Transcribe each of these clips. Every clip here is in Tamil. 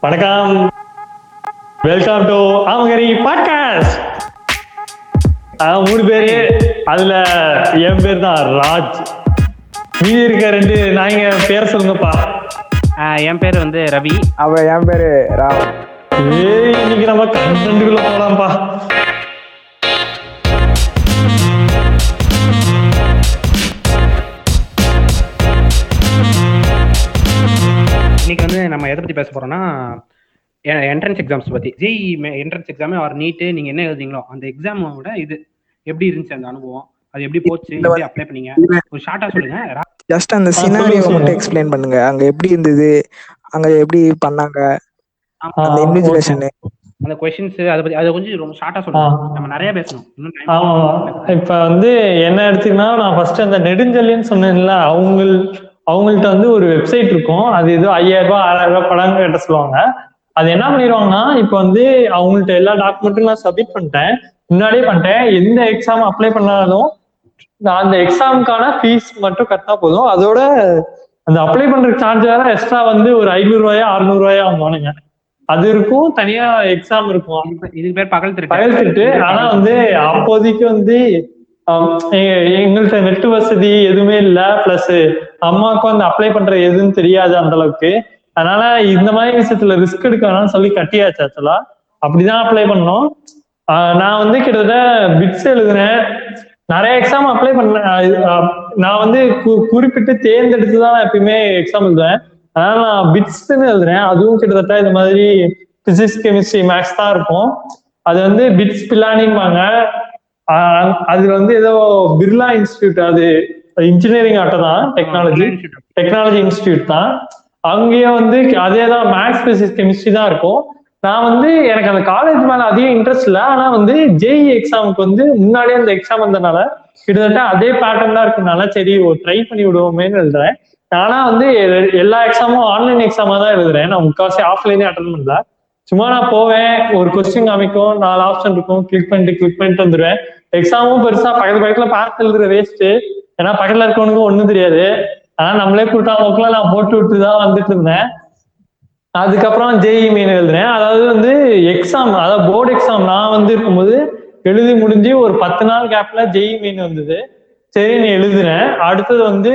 வணக்கம். வெல்கம் டு ஆமகரி பாட்காஸ்ட் மூணு பேரு. அதுல என் பேர் தான் ராஜ். மீதி இருக்க ரெண்டு நாய்ங்க பேர் சொல்லுங்கப்பா. ஆஹ் என் பேர் வந்து ரவி. அவ என் பேரு ராம். ஏய் இன்னைக்கு நம்ம கண்டென்ட்டுக்குள்ள போலாம்ப்பா. இன்னைக்கு வந்து நம்ம எதை பத்தி பேச போறோம்னா என்ட்ரன்ஸ் எக்ஸாம்ஸ் பத்தி. JEE entrance exam or NEET நீங்க என்ன எழுதிங்களோ அந்த எக்ஸாமோட இது. எப்படி இருந்துச்சு அந்த அனுபவம்? அது எப்படி போச்சு? எப்படி அப்ளை பண்ணீங்க? ஒரு ஷார்ட்டா சொல்லுங்க. ஜஸ்ட் அந்த சினாரியோ. மட்டும் எக்ஸ்பிளைன் பண்ணுங்க. அங்க எப்படி இருந்தது? அங்க எப்படி பண்ணாங்க? அந்த இன்விஜிலேஷன் அந்த கொஸ்டின்ஸ் அதை பத்தி அதை கொஞ்சம் ரொம்ப ஷார்ட்டா சொல்லுங்க. நம்ம நிறைய பேசணும். இப்ப வந்து என்ன எடுத்தீங்கன்னா நான் ஃபர்ஸ்ட் அந்த நெடுஞ்செல்லின்னு சொன்னேன்ல அவங்க அவங்கள்ட்ட வந்து ஒரு வெப்சைட் இருக்கும். அது ஏதோ ஐயாயிரம் ரூபாய் ஆறாயிரம் ரூபாய் படம் கட்ட சொல்லுவாங்க. அது என்ன பண்ணிடுவாங்கன்னா இப்ப வந்து அவங்கள்ட்ட எல்லா டாக்குமெண்ட்டும் நான் சப்மிட் பண்ணிட்டேன். முன்னாடியே பண்ணிட்டேன். எந்த எக்ஸாம் அப்ளை பண்ணாலும் நான் அந்த எக்ஸாமுக்கான ஃபீஸ் மட்டும் கட்டினா போதும். அதோட அந்த அப்ளை பண்ற சார்ஜ் வேற எக்ஸ்ட்ரா வந்து ஒரு ஐநூறு ரூபாயா அறுநூறு ரூபாயா வாங்குவானுங்க. அது இருக்கும். தனியா எக்ஸாம் இருக்கும். இதுக்கு- இதுக்கு பேர் பகல் திருட்டு. பகல் திட்டு ஆனா வந்து அப்போதைக்கு வந்து எங்கள்கிட்ட நெட் வசதி எதுவுமே இல்ல. பிளஸ் அம்மாவுக்கு வந்து அப்ளை பண்ற எதுன்னு தெரியாது அந்த அளவுக்கு. அதனால இந்த மாதிரி விஷயத்துல ரிஸ்க் எடுக்க வேணாம்னு சொல்லி கட்டியாச்சு ஆக்சுவலா அப்படிதான் அப்ளை பண்ணோம். நான் வந்து கிட்டத்தட்ட பிட்ஸ் எழுதுனேன். நிறைய எக்ஸாம் அப்ளை பண்ணேன் நான் வந்து கு- குறிப்பிட்டு தேர்ந்தெடுத்து தான் நான் எப்பயுமே எக்ஸாம் எழுதுவேன். அதனால நான் பிட்ஸ்ன்னு எழுதுறேன் அதுவும் கிட்டத்தட்ட இந்த மாதிரி பிசிக்ஸ் கெமிஸ்ட்ரி மேக்ஸ் தான் இருக்கும். அது வந்து பிட்ஸ் பிலானிம்பாங்க ஆஹ் அது வந்து ஏதோ பிர்லா இன்ஸ்டியூட் அது இன்ஜினியரிங் ஆட்டம் தான் டெக்னாலஜி டெக்னாலஜி இன்ஸ்டியூட் தான். அங்கேயே வந்து அதே தான் மேக்ஸ் பிசிக்ஸ் கெமிஸ்ட்ரி தான் இருக்கும். நான் வந்து எனக்கு அந்த காலேஜ் மேல அதிக இன்ட்ரெஸ்ட் இல்லை. ஆனா வந்து ஜேஇ எக்ஸாமுக்கு வந்து முன்னாடியே அந்த எக்ஸாம் வந்தனால கிட்டத்தட்ட அதே பேட்டர்ன் தான் இருக்கனால சரி ட்ரை பண்ணி விடுவோமேன்னு எழுதுறேன். ஆனா வந்து எல்லா எக்ஸாமும் ஆன்லைன் எக்ஸாமா தான் எழுதுறேன். நான் முக்காவாசி ஆஃப்லைனே அட்டன் பண்ணல. சும்மா நான் போவேன் ஒரு கொஸ்டின் காமிக்கும் நாலு ஆப்ஷன் இருக்கும் கிளிக் பண்ணிட்டு கிளிக் பண்ணிட்டு வந்துடுவேன். எக்ஸாமும் பெருசா பக்கத்து பக்கத்துல பார்த்து எழுதுற வேஸ்ட் ஏன்னா பக்கத்துல இருக்கவனுக்கும் ஒண்ணும் தெரியாது. ஆனா நம்மளே கூட்டா போக்குல நான் போட்டு விட்டு தான் வந்துட்டு இருந்தேன். அதுக்கப்புறம் ஜேஇ மெயின் எழுதுறேன் அதாவது வந்து எக்ஸாம் அதாவது போர்டு எக்ஸாம் நான் வந்து இருக்கும்போது எழுதி முடிஞ்சு ஒரு பத்து நாள் கேப்ல ஜெய் மெயின் வந்தது. சரி நீ எழுதுறேன் அடுத்தது வந்து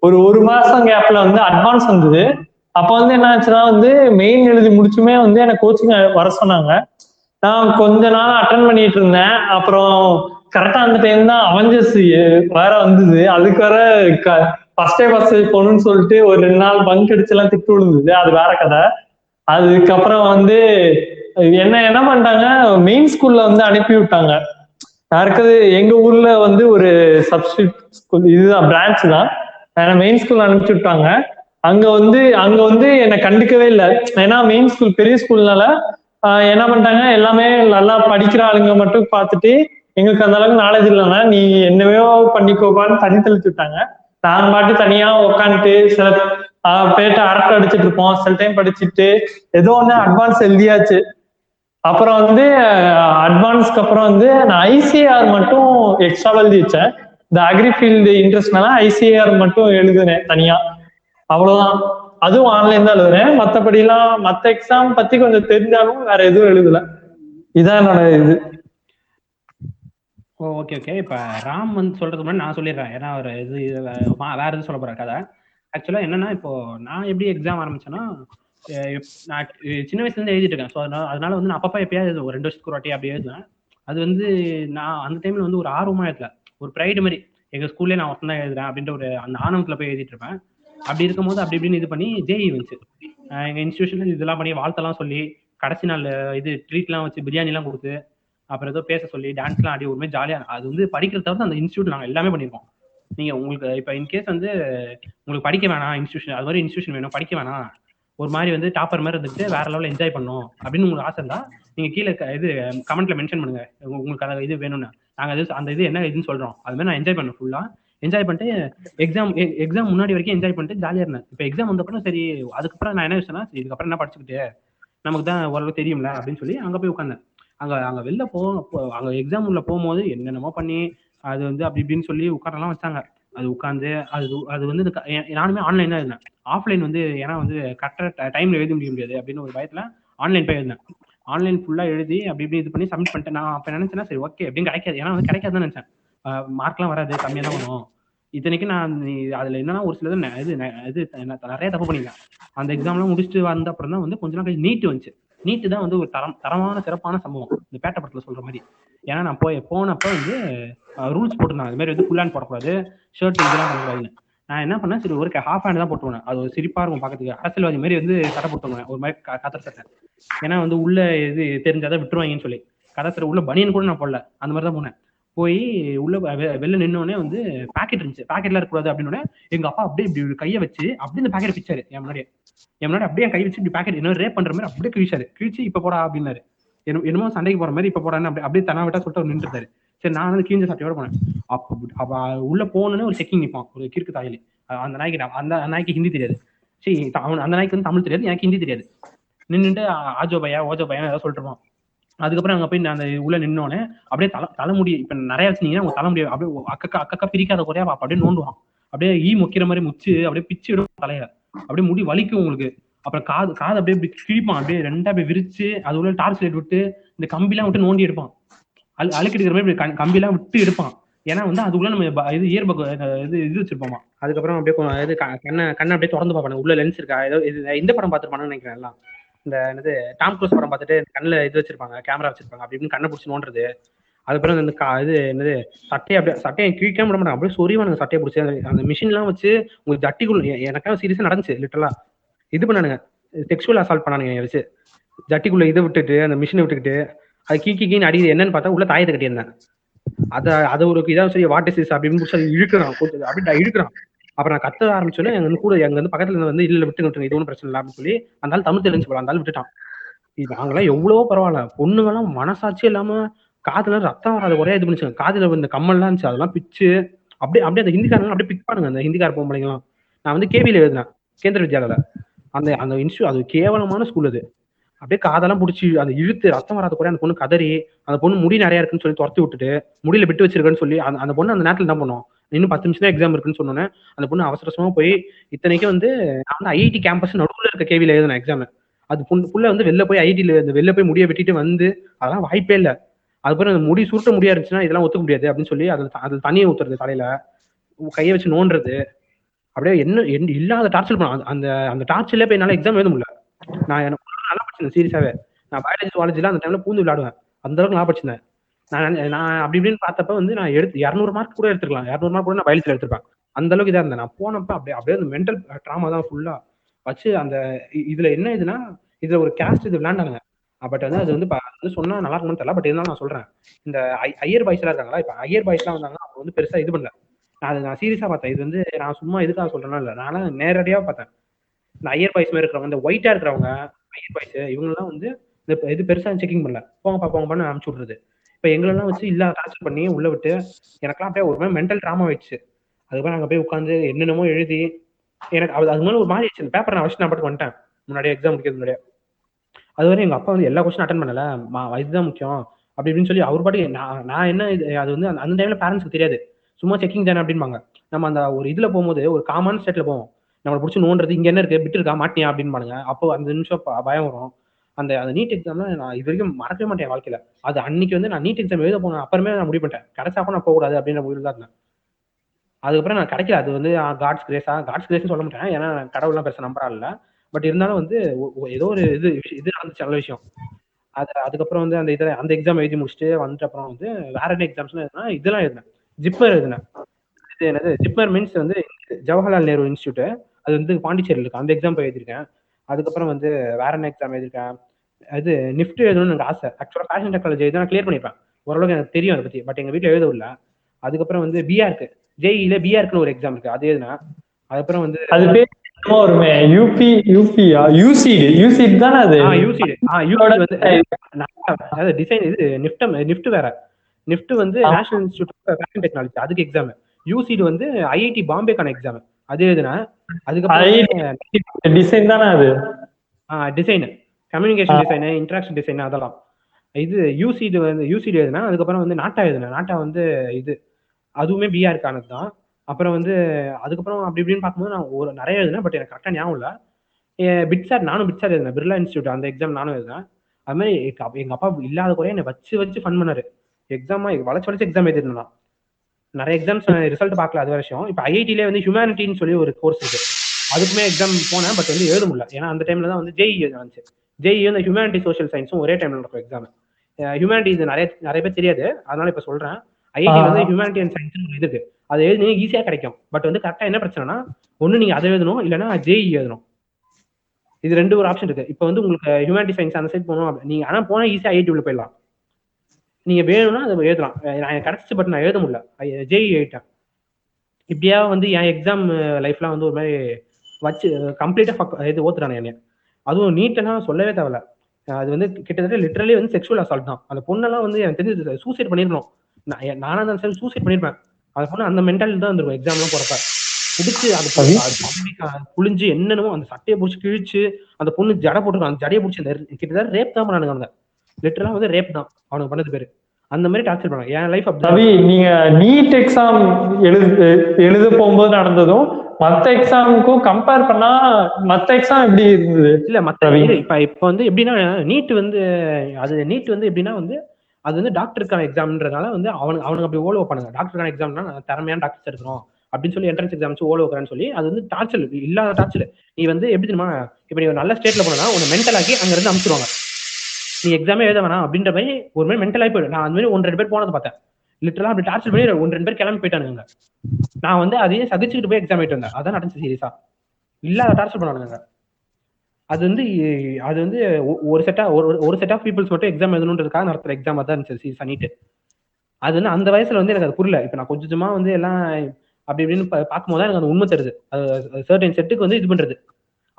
ஒரு ஒரு மாசம் கேப்ல வந்து அட்வான்ஸ் வந்தது. அப்ப வந்து என்ன ஆச்சுன்னா வந்து மெயின் எழுதி முடிச்சுமே வந்து எனக்கு கோச்சிங் வர சொன்னாங்க. நான் கொஞ்ச நாள் அட்டன் பண்ணிட்டு இருந்தேன். அப்புறம் கரெக்டா அந்த டைம் தான் அவஞ்சஸ் வேற வந்தது. அதுக்கு வேற ஃபர்ஸ்டே ஃபர்ஸ்ட் போகணும்னு சொல்லிட்டு ஒரு ரெண்டு நாள் பங்க் அடிச்சு எல்லாம் திட்டு விழுந்தது. அது வேற கதை. அதுக்கப்புறம் வந்து என்ன என்ன பண்ணிட்டாங்க? மெயின் ஸ்கூல்ல வந்து அனுப்பி விட்டாங்க. யாருக்கு எங்க ஊர்ல வந்து ஒரு சப்ஸ்டியூட் ஸ்கூல் இதுதான் பிரான்ச் தான். மெயின் ஸ்கூல் அனுப்பிச்சு விட்டாங்க. அங்க வந்து அங்க வந்து என்னை கண்டுக்கவே இல்லை. ஏன்னா மெயின் ஸ்கூல் பெரிய ஸ்கூல்னால என்ன பண்ணிட்டாங்க? எல்லாமே நல்லா படிக்கிற ஆளுங்க மட்டும் பார்த்துட்டு எங்களுக்கு அந்த அளவுக்கு நாலேஜ் இல்லைன்னா நீ என்னவையோ பண்ணிக்கோப்பான்னு தனி தெளிச்சு விட்டாங்க. நாங்க பாட்டு தனியா உட்காந்துட்டு சில பேட்டை பேட்ட அரட்டை அடிச்சுட்டு இருப்போம். சில டைம் படிச்சுட்டு ஏதோ ஒண்ணு அட்வான்ஸ் எழுதியாச்சு. அப்புறம் வந்து அட்வான்ஸ்க்கு அப்புறம் வந்து நான் ஐசிஆர் மட்டும் எக்ஸ்ட்ரா எழுதி வச்சேன். இந்த அக்ரி ஃபீல்டு இன்ட்ரெஸ்ட்னால ஐசிஆர் மட்டும் எழுதுனேன் தனியா. அவ்வளவுதான். அதுவும் ஆன்லைன் தான் எழுதுனேன். மத்தபடிலாம் மத்த எக்ஸாம் பத்தி கொஞ்சம் தெரிஞ்சாலும் வேற எதுவும் எழுதல. இதான் என்னோட இது. ஓ ஓகே ஓகே இப்போ ராம் வந்து சொல்றதுக்கு முன்னாடி நான் சொல்லிடுறேன். ஏன்னா ஒரு இது வேற எதுவும் சொல்ல போற கதை. ஆக்சுவலாக என்னன்னா இப்போ நான் எப்படி எக்ஸாம் ஆரம்பிச்சேன்னா நான் சின்ன வயசுல இருந்து எழுதிட்டு இருக்கேன் ஸோ அதனால வந்து நான் அப்பப்போ எப்பயாவது ஒரு ரெண்டு வருஷத்துக்கு ஒரு வாட்டி அப்படி எழுதுவேன். அது வந்து நான் அந்த டைம்ல வந்து ஒரு ஆர்வமா எழுதல. ஒரு ப்ரைடு மாதிரி. எங்க ஸ்கூல்லே நான் ஒருத்தன் தான் எழுதுறேன் அப்படின்ற ஒரு அந்த ஆணவத்துல போய் எழுதிட்டு இருப்பேன் அப்படி இருக்கும்போது அப்படி இப்படின்னு இது பண்ணி ஜேஇ வந்துச்சு. எங்கள் எங்க இன்ஸ்டியூஷன்ல இதெல்லாம் பண்ணி வாழ்த்தெல்லாம் சொல்லி கடைசி நாள் இது ட்ரீட்லாம் வச்சு பிரியாணிலாம் கொடுத்து அப்புறம் ஏதோ பேச சொல்லி டான்ஸ்லாம் ஆடி ஒரு மாதிரி அது வந்து படிக்கிறத தவிர அந்த இன்ஸ்டியூட் நாங்கள் எல்லாமே பண்ணியிருக்கோம் நீங்கள் உங்களுக்கு இப்போ இன்கேஸ் வந்து உங்களுக்கு படிக்க வேணாம் இன்ஸ்டியூஷன் அது மாதிரி இன்ஸ்டியூஷன் வேணும் படிக்க வேணாம். ஒரு மாதிரி வந்து டாப்பர் மாதிரி இருந்துட்டு வேற லெவலில் என்ஜாய் பண்ணும் அப்படின்னு உங்களுக்கு ஆசை இருந்தால் நீங்கள் கீழே க- இது கமெண்ட்ல மென்ஷன் பண்ணுங்க. உங்களுக்கு அந்த இது வேணும்னு. நாங்கள் அது அந்த இது என்ன இதுன்னு சொல்கிறோம் அது மாதிரி நான் என்ஜாய் பண்ணேன் ஃபுல்லாக என்ஜாய் பண்ணிட்டு எக்ஸாம் எக்ஸாம் e, முன்னாடி வரைக்கும் என்ஜாய் பண்ணிட்டு ஜாலியாக இருந்தேன். இப்போ எக்ஸாம் வந்தப்பறம் சரி அதுக்கப்புறம் நான் என்ன யோசிச்சேன்னா சரி இதுக்கப்புறம் என்ன படிச்சுக்கிட்டு நமக்கு தான் ஓரளவு தெரியும்ல அப்படின்னு சொல்லி அங்கே போய் உட்காந்தேன் அங்கே அங்கே வெளில போ அங்கே எக்ஸாம் உள்ள போகும்போது என்னென்னமோ பண்ணி அது வந்து அப்படி இப்படின்னு சொல்லி உட்காரலாம் வச்சாங்க. அது உட்காந்து அது அது வந்து இந்த நானுமே ஆன்லைன் தான் இருந்தேன். ஆஃப்லைன் வந்து ஏன்னா வந்து கரெக்டாக டைமில் எழுத முடிய முடியாது அப்படின்னு ஒரு பயத்தில் ஆன்லைன் போய் இருந்தேன் ஆன்லைன் ஃபுல்லாக எழுதி அப்படி இப்படி இது பண்ணி சப்மிட் பண்ணிட்டேன் நான் அப்போ நினச்சேன்னா சரி ஓகே அப்படின்னு கிடைக்காது. ஏன்னா வந்து கிடைக்காதுன்னு நினச்சேன். மார்க்லாம் வராது கம்மியாக தான் வரும். இத்தனைக்கும் நான் அதுல என்னன்னா ஒரு சிலது நெ- இது இது நிறைய தப்பு பண்ணிருக்கேன். அந்த எக்ஸாம்லாம் முடிச்சுட்டு வந்த அப்புறம் தான் வந்து கொஞ்ச நாள் கழிச்சு நீட் வந்துச்சு. நீட்டு தான் வந்து ஒரு தரம் தரமான சிறப்பான சம்பவம். இந்த பேட்டை படத்துல சொல்ற மாதிரி. ஏன்னா நான் போய் போனப்ப வந்து ரூல்ஸ் போட்டிருந்தாங்க. அது மாதிரி வந்து ஃபுல் ஹேண்ட் போடக்கூடாது ஷர்ட் இதெல்லாம் பண்ணக்கூடாதுன்னு நான் என்ன பண்ணேன் சரி ஒரு ஹாஃப் ஹேண்ட் தான் போட்டு அது ஒரு சிரிப்பா இருக்கும் பார்க்கறதுக்கு. அரசியல்வாதி மாதிரி வந்து சட்டை போட்டு ஒரு மாதிரி க- கதர் சட்டை. ஏன்னா வந்து உள்ள இது தெரிஞ்சாதான் விட்டுருவாங்கன்னு சொல்லி. கதர் உள்ள பனியன் கூட நான் போடல. அந்த மாதிரி தான் போனேன். போய் உள்ள வெ- வெளில நின்னோடனே வந்து பாக்கெட் இருந்துச்சு. பாக்கெட்ல இருக்கக்கூடாது அப்படின்னு எங்க அப்பா அப்படியே இப்படி கையை வச்சு அப்படியே இந்த பாக்கெட் பிச்சாரு என் முன்னாடி என் முன்னாடி அப்படியே கை வச்சு இப்படி பாக்கெட் என்ன ரேப் பண்ற மாதிரி அப்படியே கிழிச்சாரு. கிழிச்சு இப்ப போடா அப்படின்னாரு. என்னமோ சண்டைக்கு போற மாதிரி இப்ப போடான்னு அப்படியே அப்படியே தனா விட்டா சொல்லிட்டு அவர் நின்றுட்டாரு. சரி நான் வந்து கீஞ்ச சட்டையோட போனேன். அப்ப அப்ப உள்ள போனோன்னே ஒரு செக்கிங் நிப்பான். ஒரு கிறுக்கு தாயலி. அந்த நாய்க்கு அந்த நாய்க்கு ஹிந்தி தெரியாது. சரி அவன் அந்த நாய்க்கு வந்து தமிழ் தெரியாது எனக்கு ஹிந்தி தெரியாது. நின்றுட்டு ஆஜோ பையா ஓஜோ பையா ஏதாவது சொல்லிட்டு இருப்பான். அதுக்கப்புறம் அங்க போய் நான் அந்த உள்ள நின்னோடனே அப்படியே தலை தலைமுடி இப்ப நிறைய வச்சிருந்தீங்கன்னா உங்க தலைமுடி அப்படியே அக்கக்கா அக்கக்கா பிரிக்காத குறையா அப்படியே நோண்டுவான். அப்படியே ஈ மொக்கிற மாதிரி முச்சு அப்படியே பிச்சு விடும் தலைய அப்படியே முடி வலிக்கும் உங்களுக்கு. அப்புறம் காது காது அப்படியே கிழிப்பான் அப்படியே ரெண்டா அப்படியே விரிச்சு அது உள்ள டார்ச் லைட் விட்டு இந்த கம்பிலாம் விட்டு நோண்டி எடுப்பான். அழு அழுக்கிடுக்கிற மாதிரி இப்படி கம்பிலாம் விட்டு எடுப்பான். ஏன்னா வந்து அதுக்குள்ள நம்ம இது இயற்ப இது இது வச்சிருப்போமா. அதுக்கப்புறம் அப்படியே இது கண்ணை கண்ணை அப்படியே திறந்து பார்ப்பானு உள்ள லென்ஸ் இருக்கா? ஏதோ இது இந்த படம் பார்த்துருப்பானு நினைக்கிறேன் எல்லாம். இந்த என்னது டாம் க்ளோஸ் படம் பார்த்துட்டு கண்ணில் இது வச்சிருப்பாங்க கேமரா வச்சிருப்பாங்க அப்படி இப்படின்னு கண்ணை பிடிச்சி நோண்டுறது அதுக்கப்புறம் இந்த கா இது என்னது சட்டையை அப்படியே சட்டையை கிழிக்காம விட மாட்டாங்க. அப்படியே சொறிவானுங்க சட்டையை பிடிச்சி அந்த- அந்த மிஷின்லாம் வச்சு உங்களுக்கு ஜட்டிக்குள் எனக்காக சீரியஸாக நடந்துச்சு லிட்டரலா இது பண்ணானுங்க. செக்ஷுவல் அசால்ட் பண்ணானுங்க என்னை வச்சு. ஜட்டிக்குள்ள இதை விட்டுட்டு அந்த மிஷினை விட்டுக்கிட்டு அது கீ கீன்னு அடிக்குது. என்னன்னு பார்த்தா உள்ள தாயத்தை கட்டியிருந்தேன். அதை அதை ஒரு இதா சரி வாட்டர் சீஸ் அப்படின்னு பிடிச்சி அது இழுக்கிறான் கொஞ்சம் அப்படி இழுக்கிறான். அப்புறம் நான் கத்த ஆரம்பிச்சோன்னே எங்க வந்து கூட எங்க வந்து பக்கத்துல இருந்து வந்து இல்ல விட்டு விட்டுங்க இது ஒன்றும் பிரச்சனை இல்லை அப்படின்னு சொல்லி அந்த தமிழ் தெரிஞ்சு போல அந்தாலும் விட்டுட்டான். இது நாங்களாம் எவ்வளவோ பரவாயில்ல. பொண்ணுங்கெல்லாம் மனசாட்சி இல்லாம காதுல ரத்தம் வராத ஒரே இது பண்ணிச்சு காதுல இந்த கம்மல்லாம் இருந்துச்சு அதெல்லாம் பிச்சு அப்படியே அப்படியே அந்த ஹிந்திக்காரங்க அப்படியே பிக் பண்ணுங்க அந்த ஹிந்திக்கார பொம்பளைங்களாம் நான் வந்து கேவியில் எழுதினேன் கேந்திர வித்யாலயில அந்த அந்த இன்ஸ்டியூ அது கேவலமான ஸ்கூல் அது. அப்படியே காதெல்லாம் பிடிச்சி அந்த இழுத்து ரத்தம் வராத கூட அந்த பொண்ணு கதறி அந்த பொண்ணு முடி நிறைய இருக்குன்னு சொல்லி துரத்தி விட்டுட்டு முடியில விட்டு வச்சிருக்கேன்னு சொல்லி அந்த அந்த பொண்ணு அந்த நேரத்துல என்ன பண்ணும்? இன்னும் பத்து நிமிஷம் தான் எக்ஸாம் இருக்குன்னு சொன்னோன்னே அந்த பொண்ணு அவசரமா போய் இத்தனைக்கும் வந்து நான் வந்து ஐஐடி கேம்பஸ் நடுவில் இருக்க கேவியில் எழுதின எக்ஸாம் அது பொண்ணு புள்ள வந்து வெளில போய் ஐடியில் இந்த வெளில போய் முடிய வெட்டிட்டு வந்து அதெல்லாம் வாய்ப்பே இல்லை. அதுக்கப்புறம் அந்த முடி சுருட்ட முடியா இருந்துச்சுன்னா இதெல்லாம் ஒத்துக்க முடியாது அப்படின்னு சொல்லி அதில் அதில் தண்ணியை ஊத்துறது தலையில. கையை வச்சு நோண்டுறது. அப்படியே என்ன என்ன இல்லாத டார்ச்சர் பண்ண அந்த- அந்த அந்த போய் என்னால் எக்ஸாம் எழுத முடியல. நான் எனக்கு நல்லா படிச்சிருந்தேன் சீரியஸாவே நான் பயாலஜி சுவாலஜில அந்த டைம்ல பூந்து விளையாடுவேன். அந்த அளவுக்கு நான் படிச்சிருந்தேன். நான் நான் அப்படி இப்படின்னு பார்த்தப்ப வந்து நான் எடுத்து இரநூறு மார்க் கூட எடுத்துக்கலாம். இரநூறு மார்க் கூட நான் பயிலத்தில் எடுத்திருப்பேன். அந்த அளவுக்கு இதாக இருந்தேன். நான் போனப்ப அப்படியே அப்படியே அந்த மென்டல் ட்ராமா தான் ஃபுல்லா வச்சு அந்த இதுல என்ன இதுனா இதுல ஒரு கேஸ்ட் இது விளையாண்டாங்க பட் வந்து அது வந்து வந்து சொன்னா நல்லா இருக்கும்னு தெரியல பட் இருந்தாலும் நான் சொல்றேன். இந்த ஐ- ஐயர் பாய்ஸ் எல்லாம் இருக்காங்களா? இப்ப ஐயர் பாய்ஸ் எல்லாம் வந்தாங்கன்னா அவங்க வந்து பெருசா இது பண்ணல. நான் அதை நான் சீரியஸா பார்த்தேன். இது வந்து நான் சும்மா இதுக்காக சொல்றேன்னா இல்லை நான் நேரடியா பார்த்தேன். இந்த ஐயர் பாய்ஸ் மாதிரி இருக்கிறவங்க இந்த ஒயிட்டா இருக்கிறவங்க ஐயர் பாய்ஸ் இவங்கெல்லாம் வந்து இந்த இது பெருசா செக்கிங் பண்ணல. போங்கப்பா போங்கப்பான்னு அனுப்பிச்சு விட்றது இப்ப எங்களெல்லாம் வச்சு இல்ல டார்ச்சர் பண்ணி உள்ள விட்டு எனக்கெல்லாம் அப்படியே ஒரு மாதிரி மென்டல் ட்ராமா ஆயிடுச்சு. அதுக்கப்புறம் நாங்கள் போய் உட்காந்து என்னென்னமோ எழுதி எனக்கு அது அது மேல ஒரு மாதிரி ஆயிடுச்சு. பேப்பர் நான் வச்சு நான் பாட்டு வந்துட்டேன். முன்னாடியே எக்ஸாம் முடிக்கிறது முன்னாடியே. அதுவரை எங்க அப்பா வந்து எல்லா கொஸ்டின் அட்டன் பண்ணல. மா தான் முக்கியம். அப்படி இப்படின்னு சொல்லி அவர் பாட்டு நான் நான் என்ன இது அது வந்து அந்த- அந்த டைம்ல பேரண்ட்ஸ்க்கு தெரியாது. சும்மா செக்கிங் தானே அப்படின்பாங்க நம்ம அந்த ஒரு இதுல போகும்போது ஒரு காமன் ஸ்டேட்ல போவோம். நம்மளை பிடிச்சி நோண்டுறது இங்க என்ன இருக்கு? பிட்டு இருக்கா மாட்டியா? அப்படின்பானுங்க அப்போ அந்த நிமிஷம் பயம் வரும். அந்த அந்த நீட் எக்ஸாம்ல நான் இது வரைக்கும் மறக்கவே மாட்டேன் என் வாழ்க்கையில. அது அன்னைக்கு வந்து நான் நீட் எக்ஸாம் எழுத போனேன் அப்புறமே நான் முடிவு பண்ணிட்டேன். கிடைச்சாப்ப நான் போகக்கூடாது அப்படின்ற முடிவு தான் இருந்தேன். அதுக்கப்புறம் நான் கிடைக்கல. அது வந்து காட்ஸ் கிரேஸா காட்ஸ் கிரேஸ்னு சொல்ல மாட்டேன். ஏன்னா கடவுள்லாம் பெருசாக நம்பரா பட் இருந்தாலும் வந்து ஏதோ ஒரு இது விஷயம் இது நடந்துச்சு நல்ல விஷயம். அது அதுக்கப்புறம் வந்து அந்த இதில் அந்த எக்ஸாம் எழுதி முடிச்சுட்டு வந்துட்டு அப்புறம் வந்து வேற என்ன எக்ஸாம்ஸ்லாம் எழுதுனா இதெல்லாம் எழுதினேன். ஜிப்மர் எழுதினேன். இது என்னது? ஜிப்மர் மீன்ஸ் வந்து ஜவஹர்லால் நேரு இன்ஸ்டியூட் அது வந்து பாண்டிச்சேரியில் இருக்கு. அந்த எக்ஸாம் போய் எழுதியிருக்கேன். அதுக்கப்புறம் வந்து வேற என்ன எக்ஸாம் எழுதியிருக்கேன்? அது நிஃப்ட் எழுதணும்னு எனக்கு ஆசை. ஆக்சுவலாக ஃபேஷன் டெக்னாலஜி எழுதி நான் கிளியர் பண்ணியிருப்பேன். ஓரளவுக்கு எனக்கு தெரியும் அதை பற்றி பட் எங்கள் வீட்டில் எழுத விடல அதுக்கப்புறம் வந்து பிஆர்க்கு ஜேஇல பிஆர்க்குன்னு ஒரு எக்ஸாம் இருக்கு. அது எழுதினேன். அதுக்கப்புறம் வந்து அது பேர் வருமே? யூபி யூபியா யூசிடு யூசிடு தானே அது? ஆ யூசிடு ஆ யூசிடு வந்து அதாவது டிசைன் இது நிஃப்ட் நிஃப்ட் வேற. நிஃப்ட் வந்து. National institute of fashion technology அதுக்கு எக்ஸாம் யூசிடு வந்து ஐஐடி பாம்பேக்கான எக்ஸாம் அது எழுதினேன். அதுக்கப்புறம் டிசைன் தானே அது? Design communication. Design interaction design அதெல்லாம். இது யூசிடு வந்து யூசிடு எழுதினேன் அதுக்கப்புறம் வந்து நாட்டா எழுதினேன் நாட்டா வந்து இது. அதுவுமே பிஆருக்கானது தான். அப்புறம் வந்து அதுக்கப்புறம் அப்படி இப்படின்னு பார்க்கும்போது நான் ஒரு நிறைய எழுதினேன் பட் எனக்கு கரெக்டாக ஞாபகம் இல்லை. பிட்சாட் நானும் பிட்சாட் எழுதினேன். பிர்லா இன்ஸ்டியூட் அந்த எக்ஸாம் நானும் எழுதினேன். அது மாதிரி எங்க அப்பா- இல்லாத குறைய என்னை வச்சு வச்சு ஃபன் பண்ணாரு. எக்ஸாமா வளைச்சு வளைச்சு எக்ஸாம் எழுதிருந்தேன். நிறைய எக்ஸாம்ஸ் ரிசல்ட் பார்க்கல அது வருஷம் இப்போ ஐஐடிலே வந்து ஹியூமனிட்டின்னு சொல்லி ஒரு கோர்ஸ் இருக்கு. அதுக்குமே எக்ஸாம் போனேன் பட் வந்து எழுத முடியல. ஏன்னா அந்த டைம்ல தான் வந்து ஜேஇ வந்துச்சு ஜேஇ வந்து ஹியூமனிட்டி சோஷியல் சயின்ஸும் ஒரே டைம்ல நடக்கும் எக்ஸாம் ஹியூமனிட்டி இது நிறைய நிறைய பேர் தெரியாது. அதனால இப்போ சொல்றேன். ஐஐடி. வந்து ஹியூமனிட்டி அண்ட் சயின்ஸ் இது இருக்கு. அது எழுதி ஈஸியா கிடைக்கும். பட் வந்து கரெக்டா என்ன பிரச்சனைனா ஒண்ணு நீங்க அதை எழுதணும் இல்லைன்னா ஜேஇ எழுதணும். இது ரெண்டு ஒரு ஆப்ஷன் இருக்கு. இப்போ வந்து உங்களுக்கு ஹியூமனிட்டி சயின்ஸ் அந்த சைட் போகணும். அப்படி- நீங்க ஆனா போனா ஈஸியா ஐஐடி உள்ள போயிடலாம். நீங்க வேணும்னா அதை எழுதலாம். நான் கிடைச்சிச்சு பட் நான் எழுத முடியல. ஜேஇ எழுதிட்டேன் இப்படியா வந்து என் எக்ஸாம் லைஃப்லாம் வந்து ஒரு மாதிரி வச்சு கம்ப்ளீட்டா இது ஓத்துறானே என்னைய. அதுவும் நீட்டெல்லாம் சொல்லவே தேவையில்ல. அது வந்து கிட்டத்தட்ட லிட்டரலி வந்து செக்ஷுவல் அசால்ட் தான். அந்த பொண்ணெல்லாம் வந்து எனக்கு தெரிஞ்சு சூசைட் பண்ணிருக்கணும். நான் நானா தான் சரி சூசைட் பண்ணிருப்பேன். அந்த பொண்ணு அந்த மென்டாலிட்டி தான் இருந்திருக்கும் எக்ஸாம்லாம் போறப்ப. பிடிச்சு அது ஆ புழிஞ்சு என்னென்னமோ அந்த சட்டையை பிடிச்சி கிழிச்சு அந்த பொண்ணு ஜடை போட்டுருக்கான். அந்த ஜடையை பிடிச்சி அந்த கிட்டத்தட்ட ரேப் தான் பண்ணானுங்க அவங்க லிட்டரலா வந்து ரேப் தான். அவனுக்கு பண்ணது பேரு. அந்த மாதிரி டார்ச்சர் பண்ணாங்க. என் லைஃப் அப்படி ரவி நீங்க நீட் எக்ஸாம் எழுது எழுத போகும்போது நடந்ததும் மத்த எக்ஸாமுக்கும் கம்பேர் பண்ணா மத்த எக்ஸாம் எப்படி இருந்தது? இல்ல மத்த இப்ப இப்ப வந்து எப்படின்னா நீட் வந்து அது நீட் வந்து எப்படின்னா வந்து அது வந்து டாக்டருக்கான எக்ஸாம்ன்றதுனால வந்து அவனுக்கு அவனுக்கு அப்படி ஓலோ பண்ணுங்க டாக்டருக்கான எக்ஸாம்னா திறமையான டாக்டர்ஸ் இருக்கிறோம். அப்படின்னு சொல்லி என்ட்ரன்ஸ் எக்ஸாம் வச்சு ஓலோ வைக்கிறேன்னு சொல்லி அது வந்து டார்ச்சர் இல்லாத டார்ச்சர் நீ வந்து எப்படி தெரியுமா இப்ப நீ ஒரு நல்ல ஸ்டேட்ல போனா உன்னை மென்டல் ஆக்கி அங்க இருந்து அனுப்பிச்சிருவாங்க நீ எக்ஸாமே எழுத வேணாம் அப்படின்ற மாதிரி ஒரு மாதிரி மென்டல் ஆகி போயிடும் நான் அந்த மாதிரி ஒன்று ரெண்டு பேர் போனதை பார்த்தேன். லிட்டரலா அப்படி டார்ச்சர் பண்ணி ஒன்று ரெண்டு பேர் கிளம்பி போயிட்டானுங்க நான் வந்து அதையே சகிச்சுக்கிட்டு போய் எக்ஸாம் எழுதிட்டு வந்தேன். அதான் நடந்துச்சு சீரியஸா இல்லாத டார்ச்சர் பண்ணானுங்க அது வந்து அது வந்து ஒ- ஒரு செட்டா ஒரு ஒரு செட் ஆஃப் பீப்புள்ஸ் மட்டும் எக்ஸாம் எழுதணுன்றதுக்காக நடத்துற எக்ஸாம் தான் இருந்துச்சு சீரியஸா நீட்டு அது வந்து அந்த வயசுல வந்து எனக்கு அது புரியல. இப்ப நான் கொஞ்சம் கொஞ்சமா வந்து எல்லாம் அப்படி இப்படின்னு பா- பார்க்கும்போது தான் எனக்கு அந்த உண்மை தருது அது சர்டன் செட்டுக்கு வந்து இது பண்றது.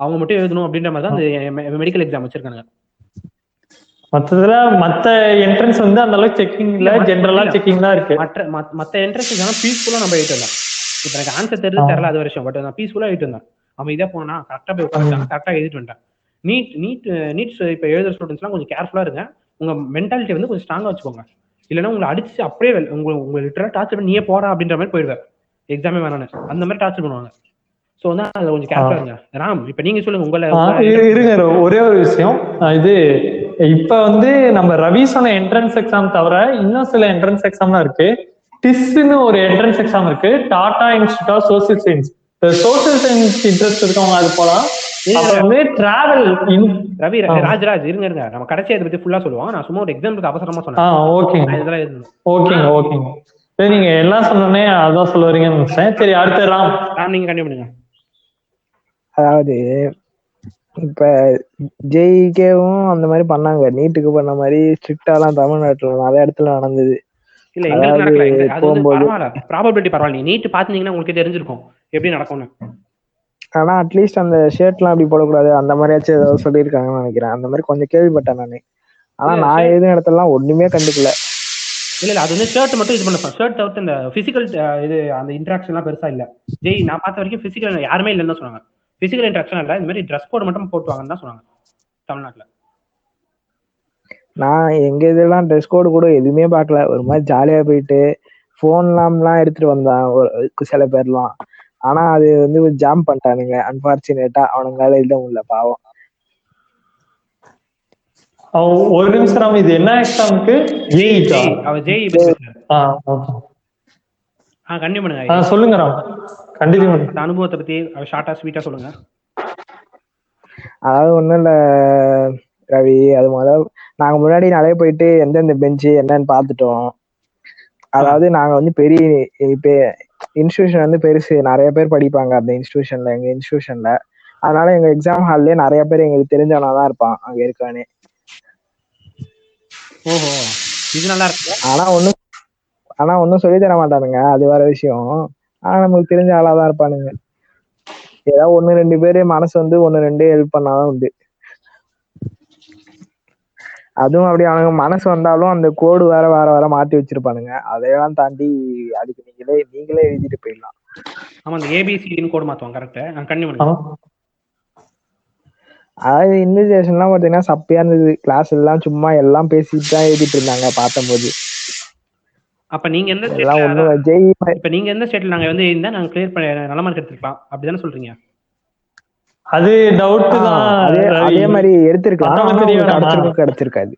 அவங்க மட்டும் எழுதணும் அப்படின்ற மாதிரி தான் அந்த மெடிக்கல் எக்ஸாம் வச்சிருக்காங்க மத்ததுல மத்த என்ட்ரன்ஸ் வந்து அந்த அளவுக்கு செக்கிங் இல்ல ஜென்ரலா. செக்கிங் தான் இருக்கு. மற்ற மத்- மத்த என்ட்ரன்ஸ் எக்ஸாம் பீஸ்ஃபுல்லா நம்ம எழுதிட்டு வந்தோம் இப்ப எனக்கு ஆன்சர் தெரிஞ்சு. தெரியல அது வருஷம் பட் நான் பீஸ்ஃபுல்லா எழுதிட்டு வந்தேன். அவன் இதே போனா கரெக்டா போய் உட்காந்துட்டான் கரெக்டா எழுதிட்டு வந்துட்டேன். நீட் நீட் நீட் இப்ப எழுதுற ஸ்டூடெண்ட்ஸ்லாம் கொஞ்சம் கேர்ஃபுல்லா இருங்க. உங்க மென்டாலிட்டி வந்து கொஞ்சம் ஸ்ட்ராங்கா வச்சுக்கோங்க. இல்லைன்னா உங்களை அடிச்சு அப்படியே உங்களை உங்களை லிட்டரா டார்ச்சர் பண்ணி நீயே போடா அப்படின்ற மாதிரி போயிடுவேன். எக்ஸாமே வேணான்னு அந்த மாதிரி டார்ச்சர் பண்ணுவாங்க. சோ வந்து அதுல கொஞ்சம் கேர்ஃபுல்லா இருங்க. ராம் இப்ப நீங்க சொல்லுங்க உங்களை இருங்க ஒரே ஒரு விஷயம். இது இப்ப வந்து நம்ம ரவி சொன்ன என்ட்ரன்ஸ் எக்ஸாம் தவிர இன்னும் சில என்ட்ரன்ஸ் எக்ஸாம்லாம் இருக்கு. டிஸ்ன்னு ஒரு என்ட்ரன்ஸ் எக்ஸாம் இருக்கு. Tata institute of social science social science interest இருக்கவங்க அது போலாம். அப்புறம் வந்து டிராவல் ரவி. ராஜ்ராஜ் இருங்க இருங்க. நம்ம கடைசியா இதை பத்தி ஃபுல்லா சொல்லுவோம். நான் சும்மா ஒரு எக்ஸாம்பிளுக்கு அவசரமா சொன்னேன். ஓகேங்க ஓகேங்க ஓகேங்க சரி நீங்க எல்லாம் சொன்னோடனே அதான் சொல்ல வரீங்கன்னு சரி அடுத்து ராம். நீங்க கண்டிப்பா பண்ணுங்க. அதாவது இப்ப ஜேஇகேவும் அந்த மாதிரி பண்ணாங்க. நீட்டுக்கு பண்ண மாதிரி ஸ்ட்ரிக்டாலாம் தமிழ்நாட்டுல நிறைய இடத்துல நடந்தது. இல்ல எங்களுக்கு நடக்கல. அது வந்து பரவாயில்ல. ப்ராபபிலிட்டி பரவாயில்ல. நீட் பாத்தீங்கன்னா உங்களுக்கு தெரிஞ்சிருக்கும். எப்படி நடக்கும்னு. ஆனா அட்லீஸ்ட் அந்த ஷர்ட்லாம் அப்படி போடக்கூடாது. அந்த மாதிரியாச்சும் ஏதாவது சொல்லியிருக்காங்கன்னு நினைக்கிறேன். அந்த மாதிரி கொஞ்சம் கேள்விப்பட்டேன் நானு. ஆனா நான் எழுதின இடத்துலலாம் ஒண்ணுமே கண்டுக்கல. இல்ல இல்ல அது வந்து ஷர்ட் மட்டும் இது பண்ண ஷர்ட் தவிர்த்து இந்த பிசிக்கல் இது அந்த இன்ட்ராக்ஷன் எல்லாம் பெருசா இல்ல. ஜெய் நான் பார்த்த வரைக்கும் பிசிக்கல் யாருமே இல்லைன்னு சொன்னாங்க. பிசிக்கல் இன்ட்ராக்ஷன் இல்ல இந்த மாதிரி ட்ரெஸ் கோட் மட்டும் போட்டுவாங்கன்னு தான் சொன்னாங்க தமிழ்நாட்டுல. நான் எங்க இதெல்லாம் ட்ரெஸ் கோடு கூட எதுவுமே பார்க்கல. ஒரு மாதிரி ஜாலியா போயிட்டு போன்லாம்லாம் எடுத்துட்டு வந்தான் ஒரு சில பேர்லாம். ஆனா அது வந்து ஜாம் பண்ணிட்டானுங்க அன்பார்ச்சுனேட்டா அவனுங்களால எழுத முடியல பாவம். ஒரு நிமிஷம் ராம் இது என்ன எக்ஸாமுக்கு ஜெய் அவ ஜெய் ஆ கண்டிப்பா சொல்லுங்க ராம். கண்டினியூ பண்ணுங்க அந்த அனுபவத்தை பத்தி ஷார்ட்டா ஸ்வீட்டா சொல்லுங்க. அதாவது ஒண்ணும் இல்ல ரவி. அது முதல் நாங்க முன்னாடி நிறைய போயிட்டு எந்தெந்த பெஞ்சு என்னன்னு பார்த்துட்டோம். அதாவது நாங்க வந்து பெரிய இப்ப இன்ஸ்டிடியூஷன் வந்து பெருசு. நிறைய பேர் படிப்பாங்க அந்த இன்ஸ்டிடியூஷன்ல எங்க இன்ஸ்டிடியூஷன்ல அதனால எங்க எக்ஸாம் ஹால்லே நிறைய பேர் எங்களுக்கு தெரிஞ்சவனா தான் இருப்பான் அங்க இருக்கானே ஓஹோ. இது நல்லா இருக்கு? ஆனா ஒண்ணும் ஆனா ஒண்ணும் சொல்லி தர மாட்டானுங்க. அது வேற விஷயம். ஆனா நமக்கு தெரிஞ்ச ஆளா தான் இருப்பானுங்க. ஏதாவது ஒண்ணு ரெண்டு பேரு மனசு வந்து ஒண்ணு ரெண்டு ஹெல்ப் பண்ணாதான் உண்டு. அதுவும் அப்படி அவனுங்க மனசு வந்தாலும் அந்த கோடு வேற வேற வேற மாத்தி வச்சிருப்பானுங்க. அதையெல்லாம் தாண்டி அதுக்கு நீங்களே நீங்களே எழுதிட்டு போயிடலாம். ஆமா அந்த ஏபிசிடின்னு கோடு மாத்துவாங்க கரெக்ட் பண்ணுங்க ஆ. அதாவது இன்விஜிலேஷன்லாம் பார்த்தீங்கன்னா சப்பையா இருந்தது. கிளாஸ் எல்லாம் சும்மா எல்லாம் பேசிட்டு தான் எழுதிட்டு இருந்தாங்க பார்த்தம்போது அப்ப நீங்க எந்த ஜெய் இப்ப நீங்க எந்த ஸ்டேட்ல நாங்க வந்து இருந்தா நாங்க கிளியர் பண்ண நல்ல மார்க் எடுத்துக்கலாம். அப்படிதானே சொல்றீங்க? அது டவுட் தான் அதே மாதிரி எடுத்திருக்கலாம். கிடைச்சிருக்காது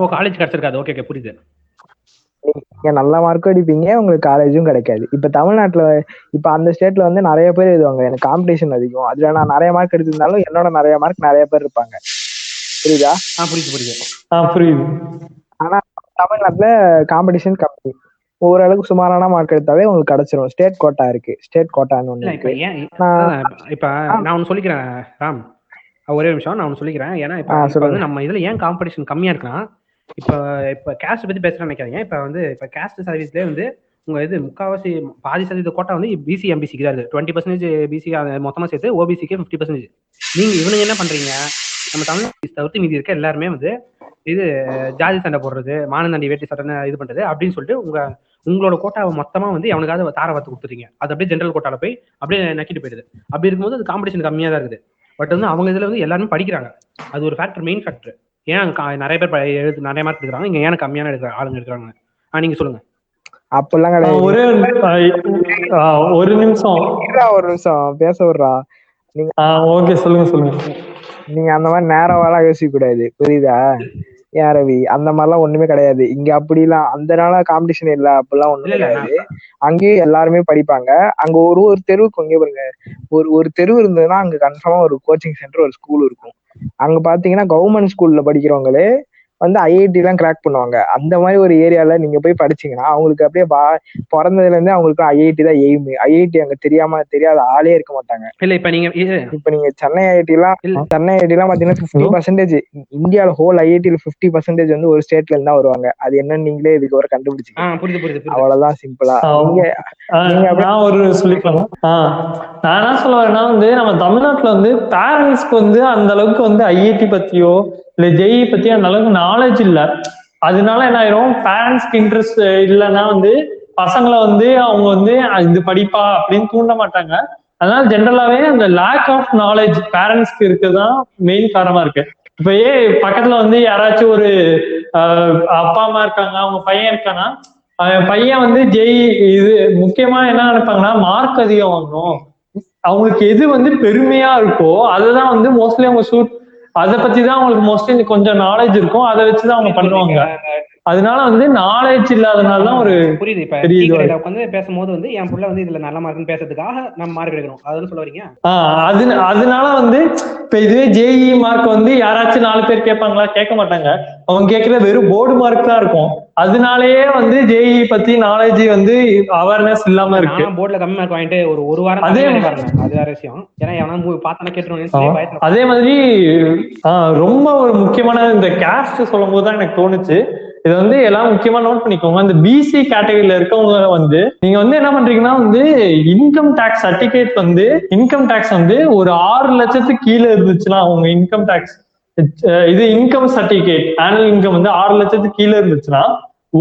ஓ காலேஜ் கிடைச்சிருக்காது ஓகே ஓகே புரியுது. நீங்க நல்ல மார்க்கும் அடிப்பீங்க உங்களுக்கு காலேஜும் கிடைக்காது. இப்ப தமிழ்நாட்டுல இப்ப அந்த ஸ்டேட்ல வந்து நிறைய பேர் எழுதுவாங்க. எனக்கு காம்படிஷன் அதிகம். அதுல நான் நிறைய மார்க் எடுத்திருந்தாலும் என்னோட நிறைய மார்க் நிறைய பேர் இருப்பாங்க. புரியுதா? புரியுது புரியுது. புரியுது. ஆனா தமிழ்நாட்டுல காம்படிஷன் கம்மி. ஓரளவுக்கு சுமாரான மார்க் எடுத்தாலே உங்களுக்கு கிடைச்சிரும். ஸ்டேட் கோட்டா இருக்கு. ஸ்டேட் கோட்டான்னு ஒண்ணு இருக்கு. இப்ப- நான் ஒன்னு சொல்லிக்கிறேன் ராம். ஒரே நிமிஷம் நான் ஒன்னு சொல்லிக்கிறேன். ஏன்னா இப்ப. வந்து நம்ம இதுல ஏன் காம்படிஷன் கம்மியா இருக்குன்னா இப்ப இப்ப கேஸ்ட் பத்தி பேசுறேன்னு நினைக்காதீங்க. இப்ப வந்து இப்ப கேஸ்ட் சர்வீஸ்ல வந்து உங்க இது முக்காவாசி பாதி சதவீத கோட்டா வந்து பிசி எம்பிசிக்கு தான் இருக்கு. டுவெண்ட்டி பர்சன்டேஜ் பிசி மொத்தமா சேர்த்து ஓபிசிக்கு ஃபிஃப்டி பர்சன்டேஜ் நீங்க இவனுங்க என்ன பண்றீங்க? நம்ம தமிழ் தவிர்த்து மீதி இருக்க எல்லாருமே வந்து இது ஜாதி சண்டை போடுறது மானந்தாண்டி வேட்டி சட்டை இது பண்றது அப்படின்னு சொல்லிட்டு உங்க உங்களோட கோட்டாவை மொத்தமா வந்து எவனுக்காவது தார வார்த்து கொடுத்துறீங்க அது அப்படியே ஜென்ரல் கோட்டால போய் அப்படியே நக்கிட்டு போயிடுது. அப்படி இருக்கும்போது அது காம்படிஷன் கம்மியா தான் இருக்குது. பட் வந்து அவங்க இதுல வந்து எல்லாருமே படிக்கிறாங்க. அது ஒரு ஃபேக்டர் மெயின் ஃபேக்டர் ஏன் நிறைய பேர் எழுது நிறைய மார்க் எடுக்கிறாங்க. இங்க ஏன் கம்மியான எடுக்கிற ஆளுங்க எடுக்கிறாங்க. ஆ நீங்க சொல்லுங்க. அப்பெல்லாம் கிடையாது. ஒரே ஒரு- நிமிஷம் ஒரு நிமிஷம். பேச விடுறா. ஆ ஓகே சொல்லுங்க சொல்லுங்க. நீங்க அந்த மாதிரி நேரவாலாம் யோசிக்க கூடாது புரியுதா? ஏன் ரவி? அந்த மாதிரிலாம் ஒண்ணுமே கிடையாது. இங்க அப்படிலாம் அந்த நாள காம்படிஷன் இல்ல. அப்படிலாம் ஒண்ணும் கிடையாது. அங்கேயும் எல்லாருமே படிப்பாங்க. அங்க ஒரு ஒரு தெருவுக்கு இங்கே பாருங்க. ஒரு ஒரு தெரு இருந்ததுன்னா அங்க கன்ஃபார்மா ஒரு கோச்சிங் சென்டர் ஒரு ஸ்கூல் இருக்கும். அங்க பாத்தீங்கன்னா கவர்மெண்ட் ஸ்கூல்ல படிக்கிறவங்களே வந்து ஐஐடி எல்லாம் கிராக் பண்ணுவாங்க. அந்த மாதிரி ஒரு ஏரியால நீங்க போய் படிச்சீங்கன்னா அவங்களுக்கு அப்படியே பா பிறந்ததுல இருந்தே அவங்களுக்கு ஐஐடி தான் எய்ம் ஐஐடி அங்க தெரியாம தெரியாத ஆளே இருக்க மாட்டாங்க. இல்ல இப்ப நீங்க இப்ப நீங்க சென்னை ஐஐடி எல்லாம். சென்னை ஐஐடி எல்லாம் பாத்தீங்கன்னா பிப்டி பர்சன்டேஜ் இந்தியால ஹோல் ஐஐடில பிப்டி பர்சன்டேஜ் வந்து ஒரு ஸ்டேட்ல இருந்தா வருவாங்க. அது என்னன்னு நீங்களே இதுக்கு புரியுது புரியுது அவ்வளவுதான் சிம்பிளா நான் ஒரு சொல்லிக்கலாம். நான் என்ன சொல்ல வரேன்னா வந்து நம்ம தமிழ்நாட்டுல வந்து பேரண்ட்ஸ்க்கு வந்து அந்த அளவுக்கு வந்து ஐஐடி பத்தியோ இல்ல ஜெஇ பத்தியோ அந்த அளவுக்கு நாலேஜ் இல்ல. அதனால என்ன ஆயிரும்? பேரண்ட்ஸ்க்கு இன்ட்ரெஸ்ட் இல்லைன்னா வந்து பசங்களை வந்து அவங்க வந்து இது படிப்பா அப்படின்னு தூண்ட மாட்டாங்க. அதனால ஜென்ரலாவே அந்த லேக் ஆஃப் நாலேஜ் பேரண்ட்ஸ்க்கு இருக்குதான் மெயின் காரணமா இருக்கு. இப்பயே பக்கத்துல வந்து யாராச்சும் ஒரு அப்பா அம்மா இருக்காங்க அவங்க பையன் இருக்கானா அவன் பையன் வந்து ஜெய் இது முக்கியமா என்ன நினைப்பாங்கன்னா மார்க் அதிகம் வாங்கணும். அவங்களுக்கு எது வந்து பெருமையா இருக்கோ அதுதான் வந்து மோஸ்ட்லி அவங்க சூட் அதை பத்தி தான் அவங்களுக்கு மோஸ்ட்லி கொஞ்சம் நாலேஜ் இருக்கும். அதை வச்சுதான் அவங்க பண்ணுவாங்க. அதனால வந்து நாலேஜ் இல்லாதனால தான் ஒரு புரியுது. இப்ப உட்காந்து பேசும்போது வந்து என் புள்ள வந்து இதுல நல்ல மார்க்னு பேசுறதுக்காக நம்ம மார்க் எடுக்கணும். அதுன்னு சொல்ல வரீங்க? அது அதனால வந்து இப்ப இதுவே ஜேஇ மார்க் வந்து யாராச்சும் நாலு பேர் கேட்பாங்களா? கேட்க மாட்டாங்க. அவங்க கேட்கற வெறும் போர்டு மார்க் தான் இருக்கும். அதனாலயே வந்து ஜேஇ பத்தி நாலேஜ் வந்து அவேர்னஸ் இல்லாம இருக்கு. போர்ட்ல கம்மி மார்க் வாங்கிட்டு ஒரு ஒரு வாரம் அதே- அதே வேற விஷயம். ஏன்னா எவனா ஆமா. பயத்துல அதே மாதிரி ஆஹ் ரொம்ப ஒரு முக்கியமான இந்த கேஸ்ட் சொல்லும் போது தான் எனக்கு தோணுச்சு. இது வந்து எல்லாம் முக்கியமா நோட் பண்ணிக்கோங்க. அந்த பிசி கேட்டகரியில இருக்கவங்க வந்து நீங்க வந்து என்ன பண்றீங்கன்னா வந்து இன்கம் டேக்ஸ் சர்டிபிகேட் வந்து இன்கம் டேக்ஸ் வந்து ஒரு ஆறு லட்சத்துக்கு கீழே இருந்துச்சுன்னா உங்க இன்கம் டேக்ஸ் இது இன்கம் சர்டிபிகேட் ஆனுவல் இன்கம் வந்து ஆறு லட்சத்துக்கு கீழே இருந்துச்சுன்னா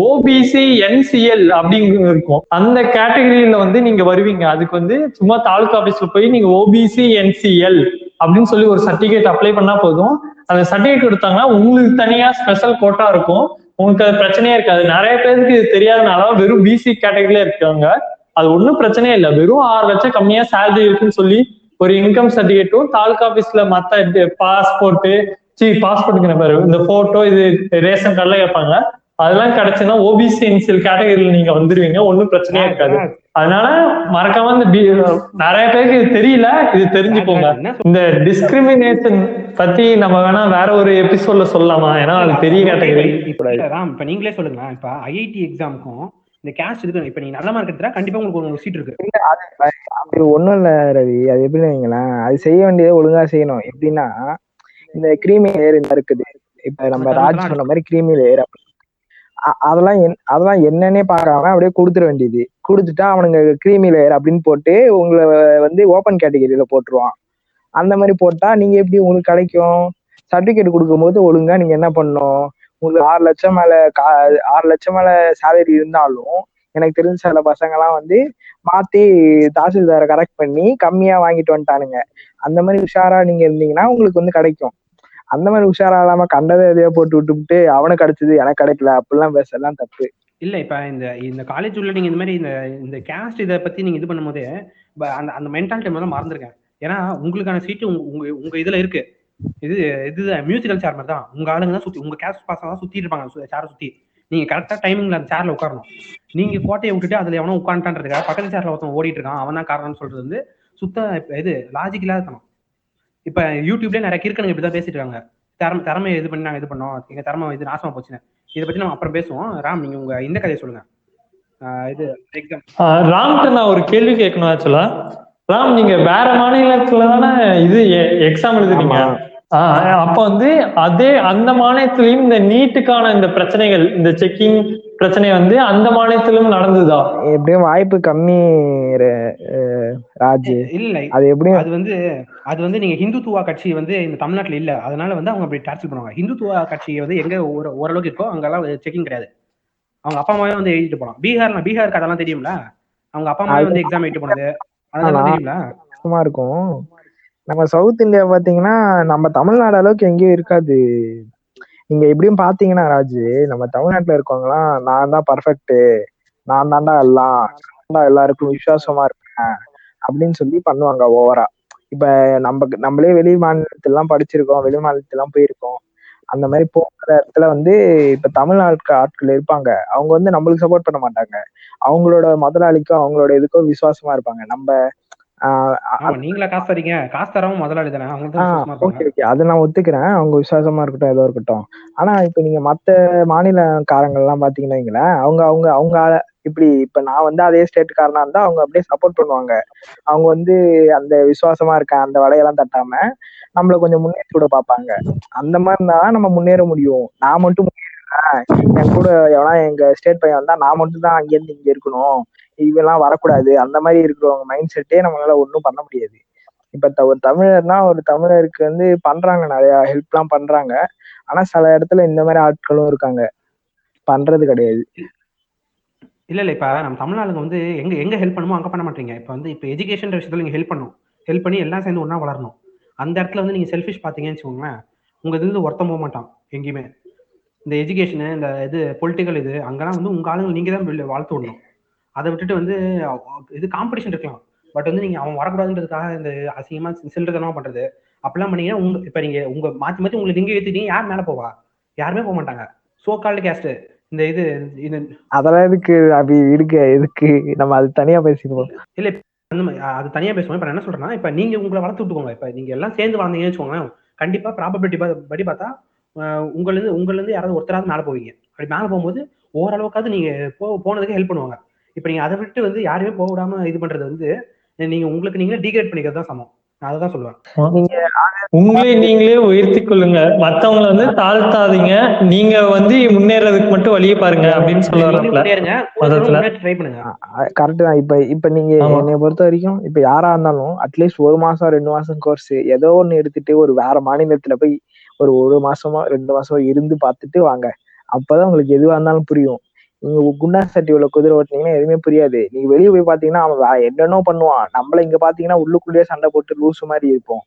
ஓபிசி என்சிஎல் அப்படிங்கிற இருக்கும். அந்த கேட்டகரியில வந்து நீங்க வருவீங்க. அதுக்கு வந்து சும்மா தாலுகா ஆபீஸ்ல போய் நீங்க ஓபிசி என்சிஎல் அப்படின்னு சொல்லி ஒரு சர்டிபிகேட் அப்ளை பண்ணா போதும். அந்த சர்டிபிகேட் கொடுத்தாங்கன்னா உங்களுக்கு தனியா ஸ்பெஷல் கோட்டா இருக்கும். உங்களுக்கு அது பிரச்சனையே இருக்காது. நிறைய பேருக்கு இது தெரியாதனால வெறும் பிசி கேட்டகரியில இருக்காங்க அது ஒன்றும் பிரச்சனையே இல்லை. வெறும் ஆறு லட்சம் கம்மியா சேலரி இருக்குன்னு சொல்லி ஒரு இன்கம் சர்டிபிகேட்டும் தாலுகா ஆபீஸ்ல மத்த பாஸ்போர்ட் சி பாஸ்போர்ட்டுங்கிற பாரு. இந்த போட்டோ இது ரேஷன் கார்டுல கேட்பாங்க. அதெல்லாம் கிடைச்சுன்னா ஓபிசி இன்சியல் கேட்டகரியில நீங்க வந்துருவீங்க. ஒன்றும் பிரச்சனையே இருக்காது. அதனால மறக்காம இந்த நிறைய பேருக்கு இது தெரியல இது தெரிஞ்சுக்கோங்க. என்ன இந்த டிஸ்கிரிமினேஷன் பத்தி நம்ம வேணா வேற ஒரு எபிசோட்ல சொல்லலாமா? ஏன்னா அது பெரிய கேட்டகரி இப்ப நீங்களே சொல்லுங்களேன். இப்ப ஐஐடி எக்ஸாமுக்கும் இந்த கேஸ்ட் இருக்கு இப்ப நீங்க நல்ல மார்க் எடுத்தா கண்டிப்பா உங்களுக்கு ஒரு சீட் இருக்கு. அது ஒண்ணும் இல்ல ரவி. அது எப்படி வைங்களேன். அது செய்ய வேண்டியதை ஒழுங்கா செய்யணும். எப்படின்னா இந்த கிரீமி லேயர் இந்த இருக்குது. இப்ப நம்ம ராஜ் சொன்ன மாதிரி கிரீமி லேயர் அதெல்லாம் என்- அதெல்லாம் என்னன்னே பார்க்காம அப்படியே கொடுத்துட வேண்டியது. கொடுத்துட்டா அவனுங்க கிரீமி லேயர் அப்படின்னு போட்டு உங்களை வந்து ஓப்பன் கேட்டகரியில போட்டுருவான். அந்த மாதிரி போட்டா நீங்க எப்படி உங்களுக்கு கிடைக்கும்? சர்டிபிகேட் கொடுக்கும்போது ஒழுங்கா நீங்க என்ன பண்ணும் உங்களுக்கு ஆறு லட்சம் மேல கா- ஆறு லட்சம் மேல சேலரி இருந்தாலும் எனக்கு தெரிஞ்ச சில பசங்கெல்லாம் வந்து மாத்தி தாசில்தாரை கரெக்ட் பண்ணி கம்மியா வாங்கிட்டு வந்துட்டானுங்க. அந்த மாதிரி உஷாரா நீங்க இருந்தீங்கன்னா உங்களுக்கு வந்து கிடைக்கும். அந்த மாதிரி உஷாரா இல்லாம கண்டதை எதையோ போட்டு விட்டுவிட்டு அவனுக்கு கிடைச்சது எனக்கு கிடைக்கல அப்படிலாம் பேசலாம் தப்பு. இல்ல இப்ப இந்த இந்த காலேஜ் உள்ள நீங்க இந்த மாதிரி இந்த இந்த கேஸ்ட் இதை பத்தி நீங்க இது பண்ணும்போது அந்த அந்த மென்டாலிட்டி முதல்ல மறந்துருக்கேன். ஏன்னா உங்களுக்கான சீட்டு உங்க உங்க இதுல இருக்கு. இது இது மியூசிக்கல் சேர் மாதிரி தான். உங்க ஆளுங்க தான் சுத்தி உங்க கேஸ்ட் பாசம் தான் சுத்தி இருப்பாங்க சேரை சுத்தி. நீங்க கரெக்டா டைமிங்ல அந்த சேர்ல உட்காரணும். நீங்க கோட்டையை விட்டுட்டு அதுல எவனோ உட்காந்துட்டான்றதுக்காக பக்கத்து சேர்ல ஒருத்தன் ஓடிட்டு இருக்கான். அவன் தான் காரணம்னு சொல்றது வந்து சுத்த இது லாஜிக்கலா இருக்கணும். இப்ப யூடியூப்ல நிறைய கிறுக்கனுங்க இப்படிதான் பேசிட்டு இருக்காங்க. திறமை திறமையை இது பண்ணி நாங்க இது பண்ணோம். எங்க திறமை இது நாசமா போச்சுன்னு. இதை பத்தி நம்ம அப்புறம் பேசுவோம். ராம் நீங்க உங்க இந்த கதையை சொல்லுங்க. ஆஹ் இது எக்ஸாம் ராம்கிட்ட நான் ஒரு கேள்வி கேட்கணும் ஆக்சுவலா ராம் நீங்க வேற மாநிலத்துல தானே இது எக்ஸாம் எழுதுறீங்க அப்ப வந்து அதே அந்த மாநிலத்திலயும் இந்த நீட்டுக்கான இந்த பிரச்சனைகள் இந்த செக்கிங் பிரச்சனை வந்து அந்த மாநிலத்திலும் நடந்ததா? எப்படியும் வாய்ப்பு கம்மி ராஜ். இல்ல அது எப்படியும் அது வந்து அது வந்து நீங்க ஹிந்துத்துவா கட்சி வந்து இந்த தமிழ்நாட்டுல இல்ல. அதனால வந்து அவங்க அப்படி டார்ச்சர் பண்ணுவாங்க. ஹிந்துத்துவா கட்சி வந்து எங்க ஓரளவுக்கு இருக்கோ அங்கெல்லாம் செக்கிங் கிடையாது. அவங்க அப்பா அம்மாவே வந்து எழுதிட்டு போலாம். பீகார்ல பீகாருக்கு அதெல்லாம் தெரியும்ல? அவங்க அப்பா அம்மாவே வந்து எக்ஸாம் எழுதிட்டு போனது. அதெல்லாம் தெரியும்ல? இருக்கும். நம்ம சவுத் இந்தியா பாத்தீங்கன்னா நம்ம தமிழ்நாடு அளவுக்கு எங்கேயும் இருக்காது. நீங்க எப்படியும் பாத்தீங்கன்னா ராஜு நம்ம தமிழ்நாட்டுல இருக்கவங்கலாம் நான் தான் பர்ஃபெக்ட் நான் தான்டா எல்லாம் எல்லாருக்கும் விசுவாசமா இருப்பேன் அப்படின்னு சொல்லி பண்ணுவாங்க ஓவரா. இப்ப நம்ம நம்மளே வெளி மாநிலத்திலாம் படிச்சிருக்கோம் வெளி மாநிலத்திலாம் போயிருக்கோம். அந்த மாதிரி போகிற இடத்துல வந்து இப்ப தமிழ்நாட்டு ஆட்கள் இருப்பாங்க. அவங்க வந்து நம்மளுக்கு சப்போர்ட் பண்ண மாட்டாங்க. அவங்களோட முதலாளிக்கும் அவங்களோட இதுக்கும் விசுவாசமா இருப்பாங்க. நம்ம நீங்களா காசு தரீங்க. காசு தரவும் முதலாளி தானே. ஓகே ஓகே அதை நான் ஒத்துக்கிறேன். அவங்க விசுவாசமா இருக்கட்டும் ஏதோ இருக்கட்டும். ஆனா இப்ப நீங்க மத்த மாநிலக்காரங்க எல்லாம் பாத்தீங்கன்னா அவங்க அவங்க அவங்க இப்படி இப்ப நான் வந்து அதே ஸ்டேட்டுக்காரனா இருந்தா அவங்க அப்படியே சப்போர்ட் பண்ணுவாங்க. அவங்க வந்து அந்த விசுவாசமா இருக்க அந்த வலையெல்லாம் தட்டாம நம்மள கொஞ்சம் முன்னேற்றி விட பார்ப்பாங்க. அந்த மாதிரி இருந்தா நம்ம முன்னேற முடியும். நான் மட்டும் என் கூட எவனா எங்க ஸ்டேட் பையன் வந்தா நான் மட்டும் தான் அங்க இருந்து இங்க இருக்கணும். இவெல்லாம் வரக்கூடாது. அந்த மாதிரி இருக்கிறவங்க மைண்ட் செட்டே நம்மளால ஒன்றும் பண்ண முடியாது. இப்ப த- ஒரு தமிழர்னா ஒரு தமிழருக்கு வந்து பண்றாங்க நிறைய ஹெல்ப்லாம் பண்றாங்க. ஆனா சில இடத்துல இந்த மாதிரி ஆட்களும் இருக்காங்க. பண்றது கிடையாது. இல்ல இல்ல. இப்ப நம்ம தமிழ்நாடுங்க வந்து எங்க எங்க ஹெல்ப் பண்ணுமோ அங்க பண்ண மாட்டீங்க. இப்ப வந்து இப்ப எஜுகேஷன் விஷயத்துல நீங்க ஹெல்ப் பண்ணணும். ஹெல்ப் பண்ணி எல்லாம் சேர்ந்து ஒன்னா வளரணும். அந்த இடத்துல வந்து நீங்க செல்ஃபிஷ் பாத்தீங்கன்னு வச்சுக்கோங்களேன் உங்க இது வந்து ஒருத்தம் போக மாட்டான் எங்கேயுமே. இந்த எஜுகேஷனு இந்த இது பொலிட்டிக்கல் இது அங்கெல்லாம் வந்து உங்க ஆளுங்க நீங்க தான் வாழ்த்து விடணும். அதை விட்டுட்டு வந்து இது காம்படிஷன் இருக்கலாம். பட் வந்து நீங்க அவன் வரக்கூடாதுன்றதுக்காக இந்த அசிங்கமா சில்லறதனமா பண்றது. அப்படிலாம் பண்ணீங்கன்னா உங்க இப்ப நீங்க உங்க மாத்தி மாத்தி உங்களுக்கு நீங்க ஏத்துட்டீங்க யார் மேல போவா? யாருமே போக மாட்டாங்க. சோ கால்டு கேஸ்ட் இந்த இது இது அதெல்லாம் எதுக்கு? அப்படி இருக்கு எதுக்கு? நம்ம அது தனியா பேசிக்குவோம். அஹ் அது தனியா பேசுவோம். இப்ப என்ன சொல்றேன்னா இப்ப நீங்க உங்களை வளர்த்து விட்டுக்கோங்க. இப்ப நீங்க எல்லாம் சேர்ந்து வளர்ந்தீங்கன்னு வச்சுக்கோங்களேன் கண்டிப்பா ப்ராபபிலிட்டி படி பார்த்தா அஹ் உங்கள்ல இருந்து உங்கள்ல இருந்து யாராவது ஒருத்தராவது மேல போவீங்க. அப்படி மேல போகும்போது ஓரளவுக்காவது நீங்க போ போனதுக்கு ஹெல்ப் பண்ணுவாங்க. இப்ப நீங்க அதை விட்டு வந்து யாரையுமே போக விடாம இது பண்றது வந்து நீங்க உங்களுக்கு நீங்களே டீக்ரேட் பண்ணிக்கிறது தான் சமம். நான் அதை தான் சொல்லுவேன் நீங்க உங்களை நீங்களே உயர்த்தி கொள்ளுங்க. மத்தவங்கள வந்து தாழ்த்தாதீங்க. நீங்க வந்து முன்னேறதுக்கு மட்டும் வழியை பாருங்க அப்படின்னு சொல்ல நீங்க வரல. முன்னேறுங்க. மதத்துல. ட்ரை பண்ணுங்க. கரெக்ட் தான். இப்ப இப்ப நீங்க ஆமா. என்னைய பொறுத்த வரைக்கும் இப்ப யாரா இருந்தாலும் அட்லீஸ்ட் ஒரு மாசம் ரெண்டு மாசம் கோர்ஸ் ஏதோ ஒண்ணு எடுத்துட்டு ஒரு வேற மாநிலத்துல போய் ஒரு ஒரு மாசமா ரெண்டு மாசமா இருந்து பார்த்துட்டு வாங்க. அப்பதான் உங்களுக்கு எதுவா இருந்தாலும் புரியும். நீங்க குண்டா சட்டி உள்ள குதிரை ஓட்டினீங்கன்னா எதுவுமே புரியாது. நீங்க வெளியே போய் பாத்தீங்கன்னா அவன் என்னென்னோ பண்ணுவான். நம்மள இங்க பாத்தீங்கன்னா உள்ளுக்குள்ளேயே சண்டை போட்டு லூசு மாதிரி இருப்போம்.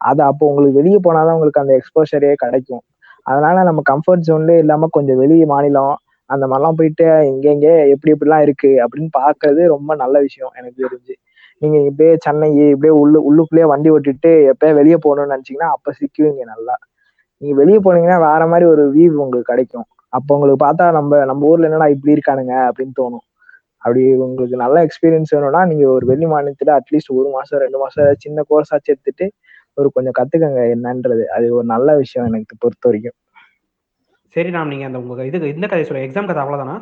அது அப்போ உங்களுக்கு வெளியே போனாதான் உங்களுக்கு அந்த எக்ஸ்போஷரே கிடைக்கும். அதனால நம்ம கம்ஃபர்ட் ஜோன்ல இல்லாம கொஞ்சம் வெளியே மாநிலம் அந்த மாதிரிலாம் போயிட்டு எங்க எங்க எப்படி எப்படிலாம் இருக்கு அப்படின்னு பாக்குறது ரொம்ப நல்ல விஷயம் எனக்கு தெரிஞ்சு. நீங்க இப்படியே சென்னை இப்படியே உள்ளு உள்ளுக்குள்ளேயே வண்டி ஓட்டிட்டு எப்பயே வெளியே போகணும்னு நினைச்சீங்கன்னா அப்ப சிக்குவீங்க நல்லா. நீங்க வெளியே போனீங்கன்னா வேற மாதிரி ஒரு வியூ உங்களுக்கு கிடைக்கும். அப்போ உங்களுக்கு பார்த்தா நம்ம நம்ம ஊர்ல என்னடா இப்படி இருக்கானுங்க அப்படின்னு தோணும். அப்படி உங்களுக்கு நல்ல எக்ஸ்பீரியன்ஸ் வேணும்னா நீங்க ஒரு வெளி மாநிலத்துல அட்லீஸ்ட் ஒரு மாசம் ரெண்டு மாசம் சின்ன கோர்ஸ் ஆச்சு எடுத்துட்டு ஒரு கொஞ்சம் கத்துக்கங்க. என்னன்றது அது ஒரு நல்ல விஷயம் எனக்கு பொறுத்த வரைக்கும். சரி ராம் நீங்க அந்த உங்க இது இந்த கதை சொல்லுங்க எக்ஸாம் கதை அவ்வளவுதானா?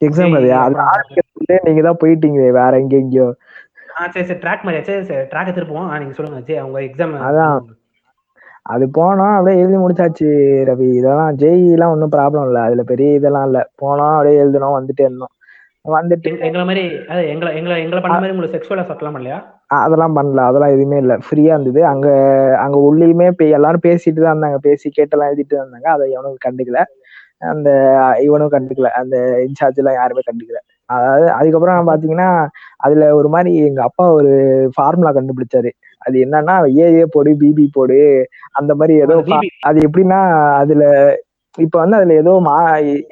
எக்ஸாம் அது அது ஆரம்பிக்கிறதுலே நீங்க தான் போயிட்டீங்க வேற எங்க எங்கேயோ ஆ சரி சரி ட்ராக் மாதிரி சரி சரி ட்ராக்கை திருப்புவோம் நீங்க சொல்லுங்க சரி அவங்க எக்ஸாம் அதான். அது போனோம் அப்படியே எழுதி முடிச்சாச்சு ரவி. இதெல்லாம் ஜேஇ எல்லாம் ஒன்றும் ப்ராப்ளம் இல்லை. அதுல பெரிய இதெல்லாம் இல்லை. போனோம் அப்படியே எழுதணும் வந்துட்டே இருந்தோம். வந்துட்டு எங்களை மாதிரி எங்களை எங்களை எங்களை பண்ண மாதிரி உங்களுக்கு செக்ஷுவலா சட்டலாம் இல்லையா அ- அதெல்லாம் பண்ணல. அதெல்லாம் எதுவுமே இல்லை. ஃப்ரீயா இருந்தது. அங்க அங்க உள்ளேயுமே எல்லாரும் பேசிட்டு தான் இருந்தாங்க. பேசி கேட்டெல்லாம் எழுதிட்டு தான் இருந்தாங்க. அதை இவனுக்கு கண்டுக்கல. அந்த இவனும் கண்டுக்கல. அந்த இன்சார்ஜ் எல்லாம் யாருமே கண்டுக்கல. அதாவது அதுக்கப்புறம் பாத்தீங்கன்னா அதுல ஒரு மாதிரி எங்க அப்பா ஒரு ஃபார்முலா கண்டுபிடிச்சாரு. அது என்னன்னா ஏஏ போடு பிபி போடு அந்த மாதிரி ஏதோ அது எப்படின்னா அதுல இப்ப வந்து அதுல ஏதோ மா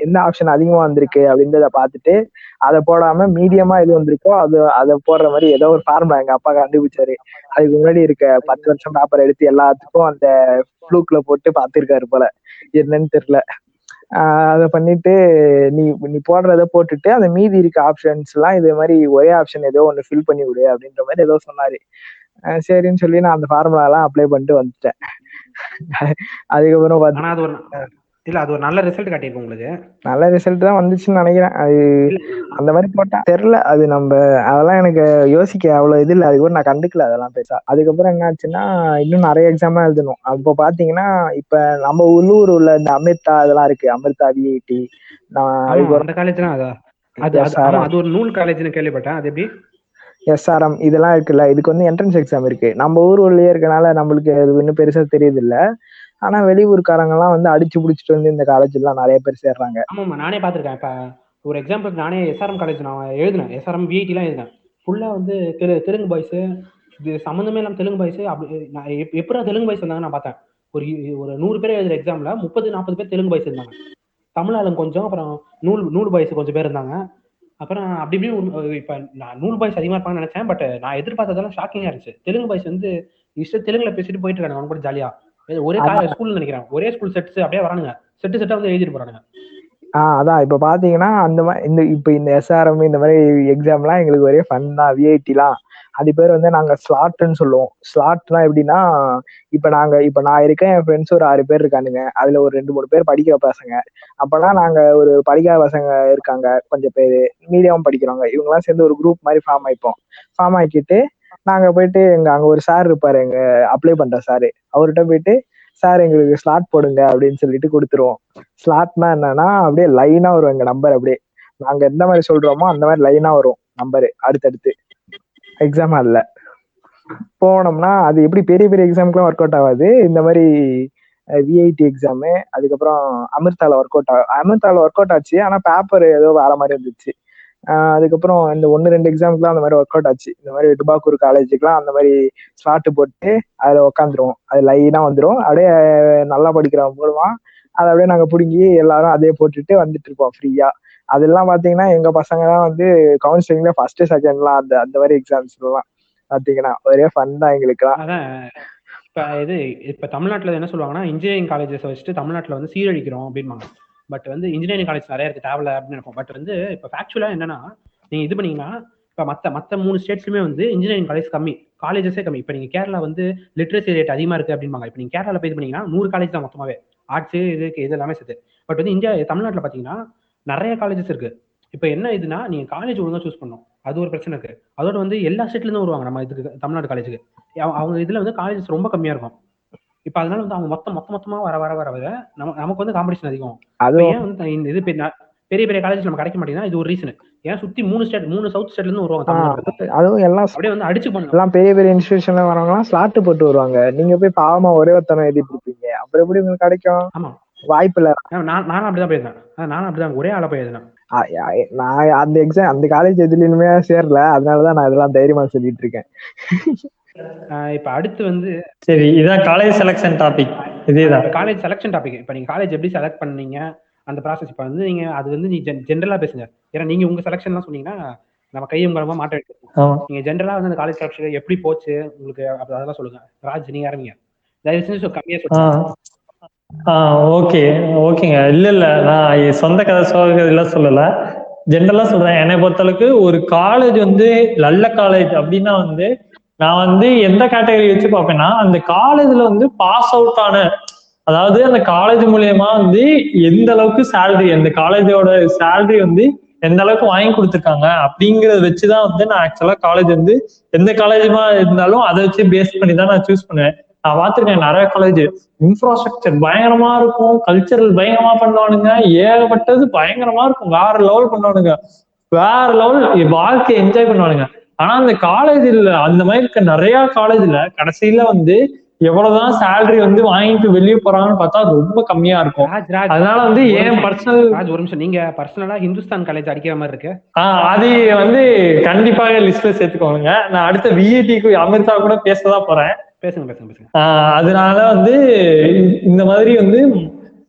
எந்த ஆப்ஷன் அதிகமா வந்திருக்கு அப்படின்றத பார்த்துட்டு அதை போடாம மீடியமா எது வந்திருக்கோ அது அதை போடுற மாதிரி ஏதோ ஒரு ஃபார்முலா எங்க அப்பா கண்டுபிடிச்சாரு. அதுக்கு முன்னாடி இருக்க பத்து வருஷம் பேப்பர் எடுத்து எல்லாத்துக்கும் அந்த ஃப்ளூக்ல போட்டு பார்த்திருக்காரு போல. என்னன்னு தெரியல. ஆஹ் அதை பண்ணிட்டு நீ நீ போடுறத போட்டுட்டு அந்த மீதி இருக்க ஆப்ஷன்ஸ் எல்லாம் இதே மாதிரி ஒரே ஆப்ஷன் ஏதோ ஒன்று ஃபில் பண்ணி விடு அப்படின்ற மாதிரி ஏதோ சொன்னாரு. சரின்னு சொல்லி நான் அந்த ஃபார்முலா எல்லாம் அப்ளை பண்ணிட்டு வந்துட்டேன். அதுக்கப்புறம் ஒரு இல்ல அது ஒரு நல்ல ரிசல்ட் காட்டியிருக்கு உங்களுக்கு. நல்ல ரிசல்ட் தான் வந்துச்சுன்னு நினைக்கிறேன். அது அந்த மாதிரி போட்டா தெரியல. அது நம்ம அதெல்லாம் எனக்கு யோசிக்க அவ்வளவு இது இல்லை. அதுக்கப்புறம் நான் கண்டுக்கல அதெல்லாம் பெருசா. அதுக்கப்புறம் என்ன ஆச்சுன்னா இன்னும் நிறைய எக்ஸாம் எழுதணும். அப்போ பாத்தீங்கன்னா இப்ப நம்ம உள்ளூர் உள்ள இந்த அமிர்தா இதெல்லாம் இருக்கு. அமிர்தா விஐடி நான் அந்த காலேஜ்னா அதா. அது ஒரு நூல் காலேஜ்னு கேள்விப்பட்டேன். அது எப்படி? எஸ்ஆர்எம் இதெல்லாம் இருக்குல்ல இதுக்கு வந்து என்ட்ரன்ஸ் எக்ஸாம் இருக்கு. நம்ம ஊர் உள்ளே இருக்கனால நம்மளுக்கு அது இன்னும் பெருசா தெரியுது இல்ல ஆனா வெளியூர்காரங்க எல்லாம் வந்து அடிச்சு புடிச்சிட்டு வந்து இந்த காலேஜ் எல்லாம் நிறைய பேர் சேர்றாங்க. ஆமா நானே பார்த்திருக்கேன். இப்ப ஒரு எக்ஸாம்பிள் நானே எஸ்ஆர்எம் காலேஜ் நான் எழுதினேன். எஸ்ஆர்எம் விஐடிலாம் எழுதினேன். ஃபுல்லா வந்து தெலு தெலுங்கு பாய்ஸ் இது சம்மந்தமே இல்லாம தெலுங்கு பாய்ஸ் அப்படி நான் எப்- தெலுங்கு பாய்ஸ் வந்தாங்க நான் பார்த்தேன். ஒரு ஒரு நூறு பேர் எழுதுற எக்ஸாம்ல முப்பது நாற்பது பேர் தெலுங்கு பாய்ஸ் இருந்தாங்க. தமிழ் ஆளுங்க கொஞ்சம் அப்புறம் நூல் நூல் பாய்ஸ் கொஞ்சம் பேர் இருந்தாங்க. அப்புறம் அப்படி இப்படி இப்ப நான் நூல் பாய்ஸ் அதிகமா இருப்பாங்கன்னு நினைச்சேன் பட் நான் எதிர்பார்த்ததெல்லாம் ஷாக்கிங்கா இருந்துச்சு. தெலுங்கு பாய்ஸ் வந்து இஷ்ட தெலுங்குல பேசிட்டு போயிட்டு இருக்காங்க அவங்க கூட ஜாலியா ஒரே ஸ்கூல் நினைக்கிறேன். ஒரே ஸ்கூல் செட்ஸ் அப்படியே வரானுங்க. செட்டு செட்டா வந்து எழுதிட்டு போறானுங்க. ஆஹ் அதான். இப்ப பாத்தீங்கன்னா அந்த மாதிரி இந்த இப்ப இந்த எஸ்ஆர்எம் இந்த மாதிரி எக்ஸாம்லாம் எங்களுக்கு ஒரே ஃபன் தான். விஐடிலாம் அது பேர் வந்து நாங்க ஸ்லாட்னு சொல்லுவோம். ஸ்லாட்னா எப்படின்னா இப்ப நாங்க இப்ப நான் இருக்கேன் என் ஃப்ரெண்ட்ஸ் ஒரு ஆறு பேர் இருக்கானுங்க. அதுல ஒரு ரெண்டு மூணு பேர் படிக்கிற பசங்க. அப்பனா நாங்க ஒரு படிக்காத பசங்க இருக்காங்க கொஞ்சம் பேர். மீடியாவும் படிக்கிறவங்க. இவங்கெல்லாம் சேர்ந்து ஒரு குரூப் மாதிரி ஃபார்ம் ஆயிப்போம். ஃபார்ம் ஆக்கிட்டு நாங்க போயிட்டு எங்க அங்க ஒரு சார் இருப்பாரு எங்க அப்ளை பண்ற சாரு அவர்கிட்ட போயிட்டு சார் எங்களுக்கு ஸ்லாட் போடுங்க அப்படின்னு சொல்லிட்டு கொடுத்துருவோம். ஸ்லாட்னா என்னன்னா அப்படியே லைனா வரும் எங்க நம்பர் அப்படியே. நாங்க எந்த மாதிரி சொல்றோமோ அந்த மாதிரி லைனா வரும் நம்பரு அடுத்தடுத்து. எக்ஸாம் ஹால்ல போனோம்னா அது எப்படி பெரிய பெரிய எக்ஸாமுக்குலாம் ஒர்க் அவுட் ஆகாது. இந்த மாதிரி விஐடி எக்ஸாமு அதுக்கப்புறம் அமிர்தால ஒர்க் அவுட் ஆகும் அமிர்தால ஒர்க் அவுட் ஆச்சு. ஆனால் பேப்பர் ஏதோ வேற மாதிரி இருந்துச்சு. அதுக்கப்புறம் இந்த ஒன்று ரெண்டு எக்ஸாமுக்குலாம் அந்த மாதிரி ஒர்க் அவுட் ஆச்சு. இந்த மாதிரி டுபாக்கூர் காலேஜுக்குலாம் அந்த மாதிரி ஸ்லாட்டு போட்டு அதில் உட்காந்துருவோம் அது லைனாக வந்துடும் அப்படியே நல்லா படிக்கிறவன் போடுவான். அதை அப்படியே நாங்கள் பிடுங்கி எல்லாரும் அதே போட்டுட்டு வந்துட்டு இருப்போம் ஃப்ரீயாக அதெல்லாம் பார்த்தீங்கன்னா எங்க பசங்க தான் வந்து கவுன்சிலிங்ல ஃபர்ஸ்ட் செகண்ட்லாம் அந்த அந்த மாதிரி எக்ஸாம்ஸ்லாம் பார்த்தீங்கன்னா ஒரே ஃபன் தான் எங்களுக்குலாம் இப்ப இது இப்ப தமிழ்நாட்டுல என்ன சொல்லுவாங்கன்னா இன்ஜினியரிங் காலேஜஸ் வச்சுட்டு தமிழ்நாட்டுல வந்து சீரழிக்கிறோம் அப்படின்பாங்க பட் வந்து இன்ஜினியரிங் காலேஜ் நிறைய இருக்கு தேவையில்ல அப்படின்னு இருக்கும் பட் வந்து இப்ப ஃபேக்சுவலா என்னன்னா நீங்க இது பண்ணீங்கன்னா இப்ப மத்த மத்த மூணு ஸ்டேட்ஸ்லயுமே வந்து இன்ஜினியரிங் காலேஜ் கம்மி காலேஜஸே கம்மி. இப்ப நீங்க கேரளா வந்து லிட்ரேசி ரேட் அதிகமா இருக்கு அப்படிம்பாங்க. இப்ப நீங்க கேரளால போய் இது பண்ணீங்கன்னா நூறு காலேஜ் தான் மொத்தமாவே. ஆர்ட்ஸ் இதுக்கு இது எல்லாமே சேர்த்து. பட் வந்து இந்தியா தமிழ்நாட்டுல பாத்தீங்கன்னா நிறைய காலேஜஸ் இருக்கு. இப்ப என்ன இதுனா நீங்க காலேஜ் ஒழுங்கா சூஸ் பண்ணணும். அது ஒரு பிரச்சனை இருக்கு அதோட வந்து எல்லா ஸ்டேட்ல இருந்தும் வருவாங்க. நம்ம இதுக்கு தமிழ்நாடு காலேஜுக்கு அவங்க இதுல வந்து காலேஜஸ் ரொம்ப கம்மியா இருக்கும். இப்ப அதனால வந்து அவங்க மொத்தம் மொத்த மொத்தமா வர வர வர வர நமக்கு வந்து காம்படிஷன் அதிகம். அதுவும் ஏன் வந்து இது பெரிய பெரிய காலேஜ் நம்ம கிடைக்க மாட்டேங்குதுன்னா இது ஒரு ரீசன் ஏன் சுத்தி மூணு ஸ்டேட் மூணு சவுத் ஸ்டேட்ல இருந்து வருவாங்க அதுவும் எல்லாம் அப்படியே வந்து அடிச்சு பண்ணுங்க எல்லாம் பெரிய பெரிய இன்ஸ்டியூஷன்ல வரவங்கலாம் ஸ்லாட் போட்டு வருவாங்க. நீங்க போய் பாவமா ஒரே ஒருத்தனை எழுதிட்டு இருப்பீங்க அப்புறம் எப்படி உங்களுக்கு கிடைக்கும்? ஆமா. வாய்ப்பு இல்ல. நான் நானும் அப்படிதான் போயிருந்தேன். நானும் அப்படிதான் ஒரே ஆளா போய் எழுதினேன் ஆ- ஆ- நான் அந்த எக்ஸாம் அந்த காலேஜ் எதுலயுமே சேரல. அதனாலதான் நான் இதெல்லாம் தைரியமா சொல்லிட்டு இருக்கேன். ஆஹ் இப்ப அடுத்து வந்து சரி இதான் காலேஜ் செலக்ஷன் டாபிக் இதேதான். காலேஜ் செலக்ஷன் டாபிக் இப்ப நீங்க காலேஜ் எப்படி செலக்ட் பண்ணீங்க? அந்த ப்ராசஸ் இப்ப வந்து நீங்க அது வந்து நீ ஜென்ரலா பேசுங்க. ஏன்னா நீங்க உங்க செலக்ஷன்லாம் சொன்னீங்கன்னா நம்ம கையும் கலமா மாட்ட ஆமா. நீங்க ஜென்ரலா வந்து அந்த காலேஜ் செலக்ஷன் எப்படி போச்சு? உங்களுக்கு அதெல்லாம் சொல்லுங்க. ராஜ் நீங்க ஆரம்பிங்க. தயவு செஞ்சு கம்மியா சொல்லுங்க ஆ ஓகே ஓகேங்க இல்ல இல்ல நான் என் சொந்த கதை சோகதெல்லாம் சொல்லல. ஜென்ரலா சொல்றேன். என்னை பொறுத்தளவுக்கு ஒரு காலேஜ் வந்து நல்ல காலேஜ் அப்படின்னா வந்து நான் வந்து எந்த கேட்டகரி வச்சு பார்ப்பேன்னா அந்த காலேஜ்ல வந்து பாஸ் அவுட் ஆன அதாவது அந்த காலேஜ் மூலியமா வந்து எந்த அளவுக்கு சேலரி அந்த காலேஜோட சேலரி வந்து எந்த அளவுக்கு வாங்கி கொடுத்துருக்காங்க அப்படிங்கறத வச்சுதான் வந்து நான் ஆக்சுவலா காலேஜ் வந்து எந்த காலேஜுமா இருந்தாலும் அதை வச்சு பேஸ் பண்ணி தான் நான் சூஸ் பண்ணுவேன். நான் பார்த்திருக்கேன் நிறைய காலேஜ் இன்ஃப்ராஸ்ட்ரக்சர் பயங்கரமா இருக்கும். கல்ச்சரல் பயங்கரமா பண்ணுவானுங்க. ஏகப்பட்டது பயங்கரமா இருக்கும். வேற லெவல் பண்ணுவானுங்க. வேற லெவல் வாழ்க்கை என்ஜாய் பண்ணுவானுங்க. ஆனா அந்த காலேஜ் இல்ல அந்த மாதிரி இருக்க நிறைய காலேஜ்ல கடைசியில வந்து எவ்வளவுதான் சேலரி வந்து வாங்கிட்டு வெளியே போறாங்கன்னு பார்த்தா ரொம்ப கம்மியா இருக்கும். அதனால வந்து ஏன். பர்சனல் ஒரு நிமிஷம். நீங்க பர்சனலா ஹிந்துஸ்தான் காலேஜ் அடிக்கிற மாதிரி இருக்கு. ஆஹ் அது வந்து கண்டிப்பாக லிஸ்ட்ல சேர்த்துக்கோங்க. நான் அடுத்த விஐடிக்கு அமிர்தா கூட பேசதான் போறேன். பேசுங்க பேசுங்க பேசுங்க. அதனால வந்து இந்த மாதிரி வந்து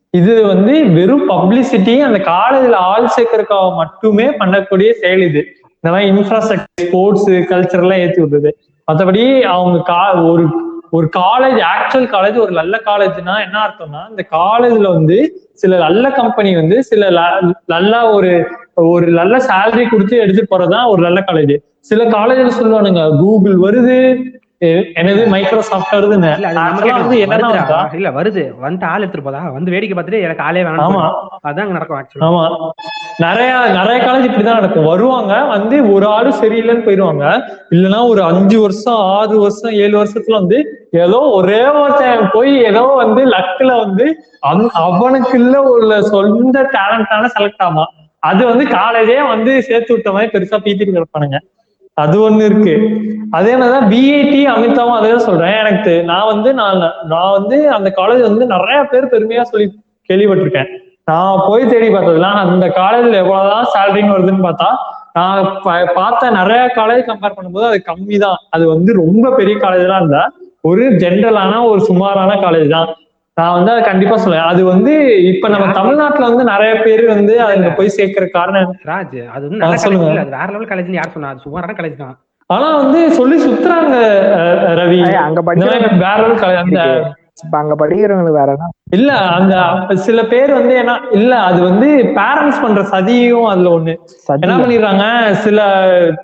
இது வந்து வெறும் பப்ளிசிட்டி அந்த காலேஜ்ல ஆள் சேர்க்கறதுக்காக மட்டுமே பண்ணக்கூடிய செயல் இது. இந்த மாதிரி இன்ஃப்ராஸ்ட்ரக்சர் ஸ்போர்ட்ஸ் கல்ச்சர் எல்லாம் ஏத்தி விடுறது. மற்றபடி அவங்க கா ஒரு ஒரு காலேஜ் ஆக்சுவல் காலேஜ் ஒரு நல்ல காலேஜ்னா என்ன அர்த்தம்னா இந்த காலேஜ்ல வந்து சில நல்ல கம்பெனி வந்து சில நல்ல ஒரு ஒரு நல்ல சேலரி கொடுத்து எடுத்துட்டு போறதுதான் ஒரு நல்ல காலேஜ் சில காலேஜ்ல சொல்லுவானுங்க கூகுள் வருது எ- என்னது மைக்ரோசாஃப்ட் வருதுன்னு? இல்ல வருது. வந்து ஆள் எடுத்துட்டு போதா? வந்து வேடிக்கை பார்த்துட்டு எனக்கு ஆளே வேணாம் ஆமா. அதான் நடக்கும் ஆமா. நிறைய நிறைய காலேஜ் இப்படிதான் நடக்கும். வருவாங்க வந்து ஒரு ஆளு சரியில்லைன்னு போயிடுவாங்க. இல்லைன்னா ஒரு அஞ்சு வருஷம் ஆறு வருஷம் ஏழு வருஷத்துல வந்து ஏதோ ஒரே ஒருத்தன் போய் ஏதோ வந்து லக்குல வந்து அவன்- அவனுக்கு இல்ல ஒரு சொந்த டேலண்டான செலக்ட் ஆமா அது வந்து காலேஜே வந்து சேர்த்து விட்ட மாதிரி பெருசா பீத்திட்டு கிடப்பானுங்க. அது ஒண்ணு இருக்கு. அதே மாதிரிதான் பிஐடி அமிதாவும் அதே தான் சொல்றேன். எனக்கு நான் வந்து நான் நான் வந்து அந்த காலேஜ் வந்து நிறைய பேர் பெருமையா சொல்லி கேள்விப்பட்டிருக்கேன். நான் போய் தேடி பார்த்ததுல அந்த காலேஜ்ல எவ்வளவுதான் சேலரின்னு வருதுன்னு பார்த்தா நான் பார்த்த நிறைய காலேஜ் கம்பேர் பண்ணும்போது அது கம்மி தான் அது வந்து ரொம்ப பெரிய காலேஜ் எல்லாம் இருந்தா ஒரு ஜென்ரலான ஒரு சுமாரான காலேஜ் தான். நான் வந்து அதை கண்டிப்பா சொல்லுவேன் அது வந்து இப்ப நம்ம தமிழ்நாட்டுல வந்து நிறைய பேர் வந்து அதுல போய் சேர்க்கிற காரணம் ராஜ் அது வந்து நல்ல சொல்லுங்க. காலேஜ் இல்ல. அது வேற லெவல் காலேஜ்னு யார் சொன்னா? அது சுமாரான காலேஜ் தான். ஆனா வந்து சொல்லி சுத்துறாங்க அஹ், ரவி. அங்க வேற ஒரு கலை- அந்த இப்ப அங்க படிக்கிறவங்களுக்கு வேற என்ன? இல்ல அந்த சில பேர் வந்து என்ன இல்ல அது வந்து பேரண்ட்ஸ் பண்ற சதியும் அதுல ஒண்ணு. என்ன பண்ணிடுறாங்க? சில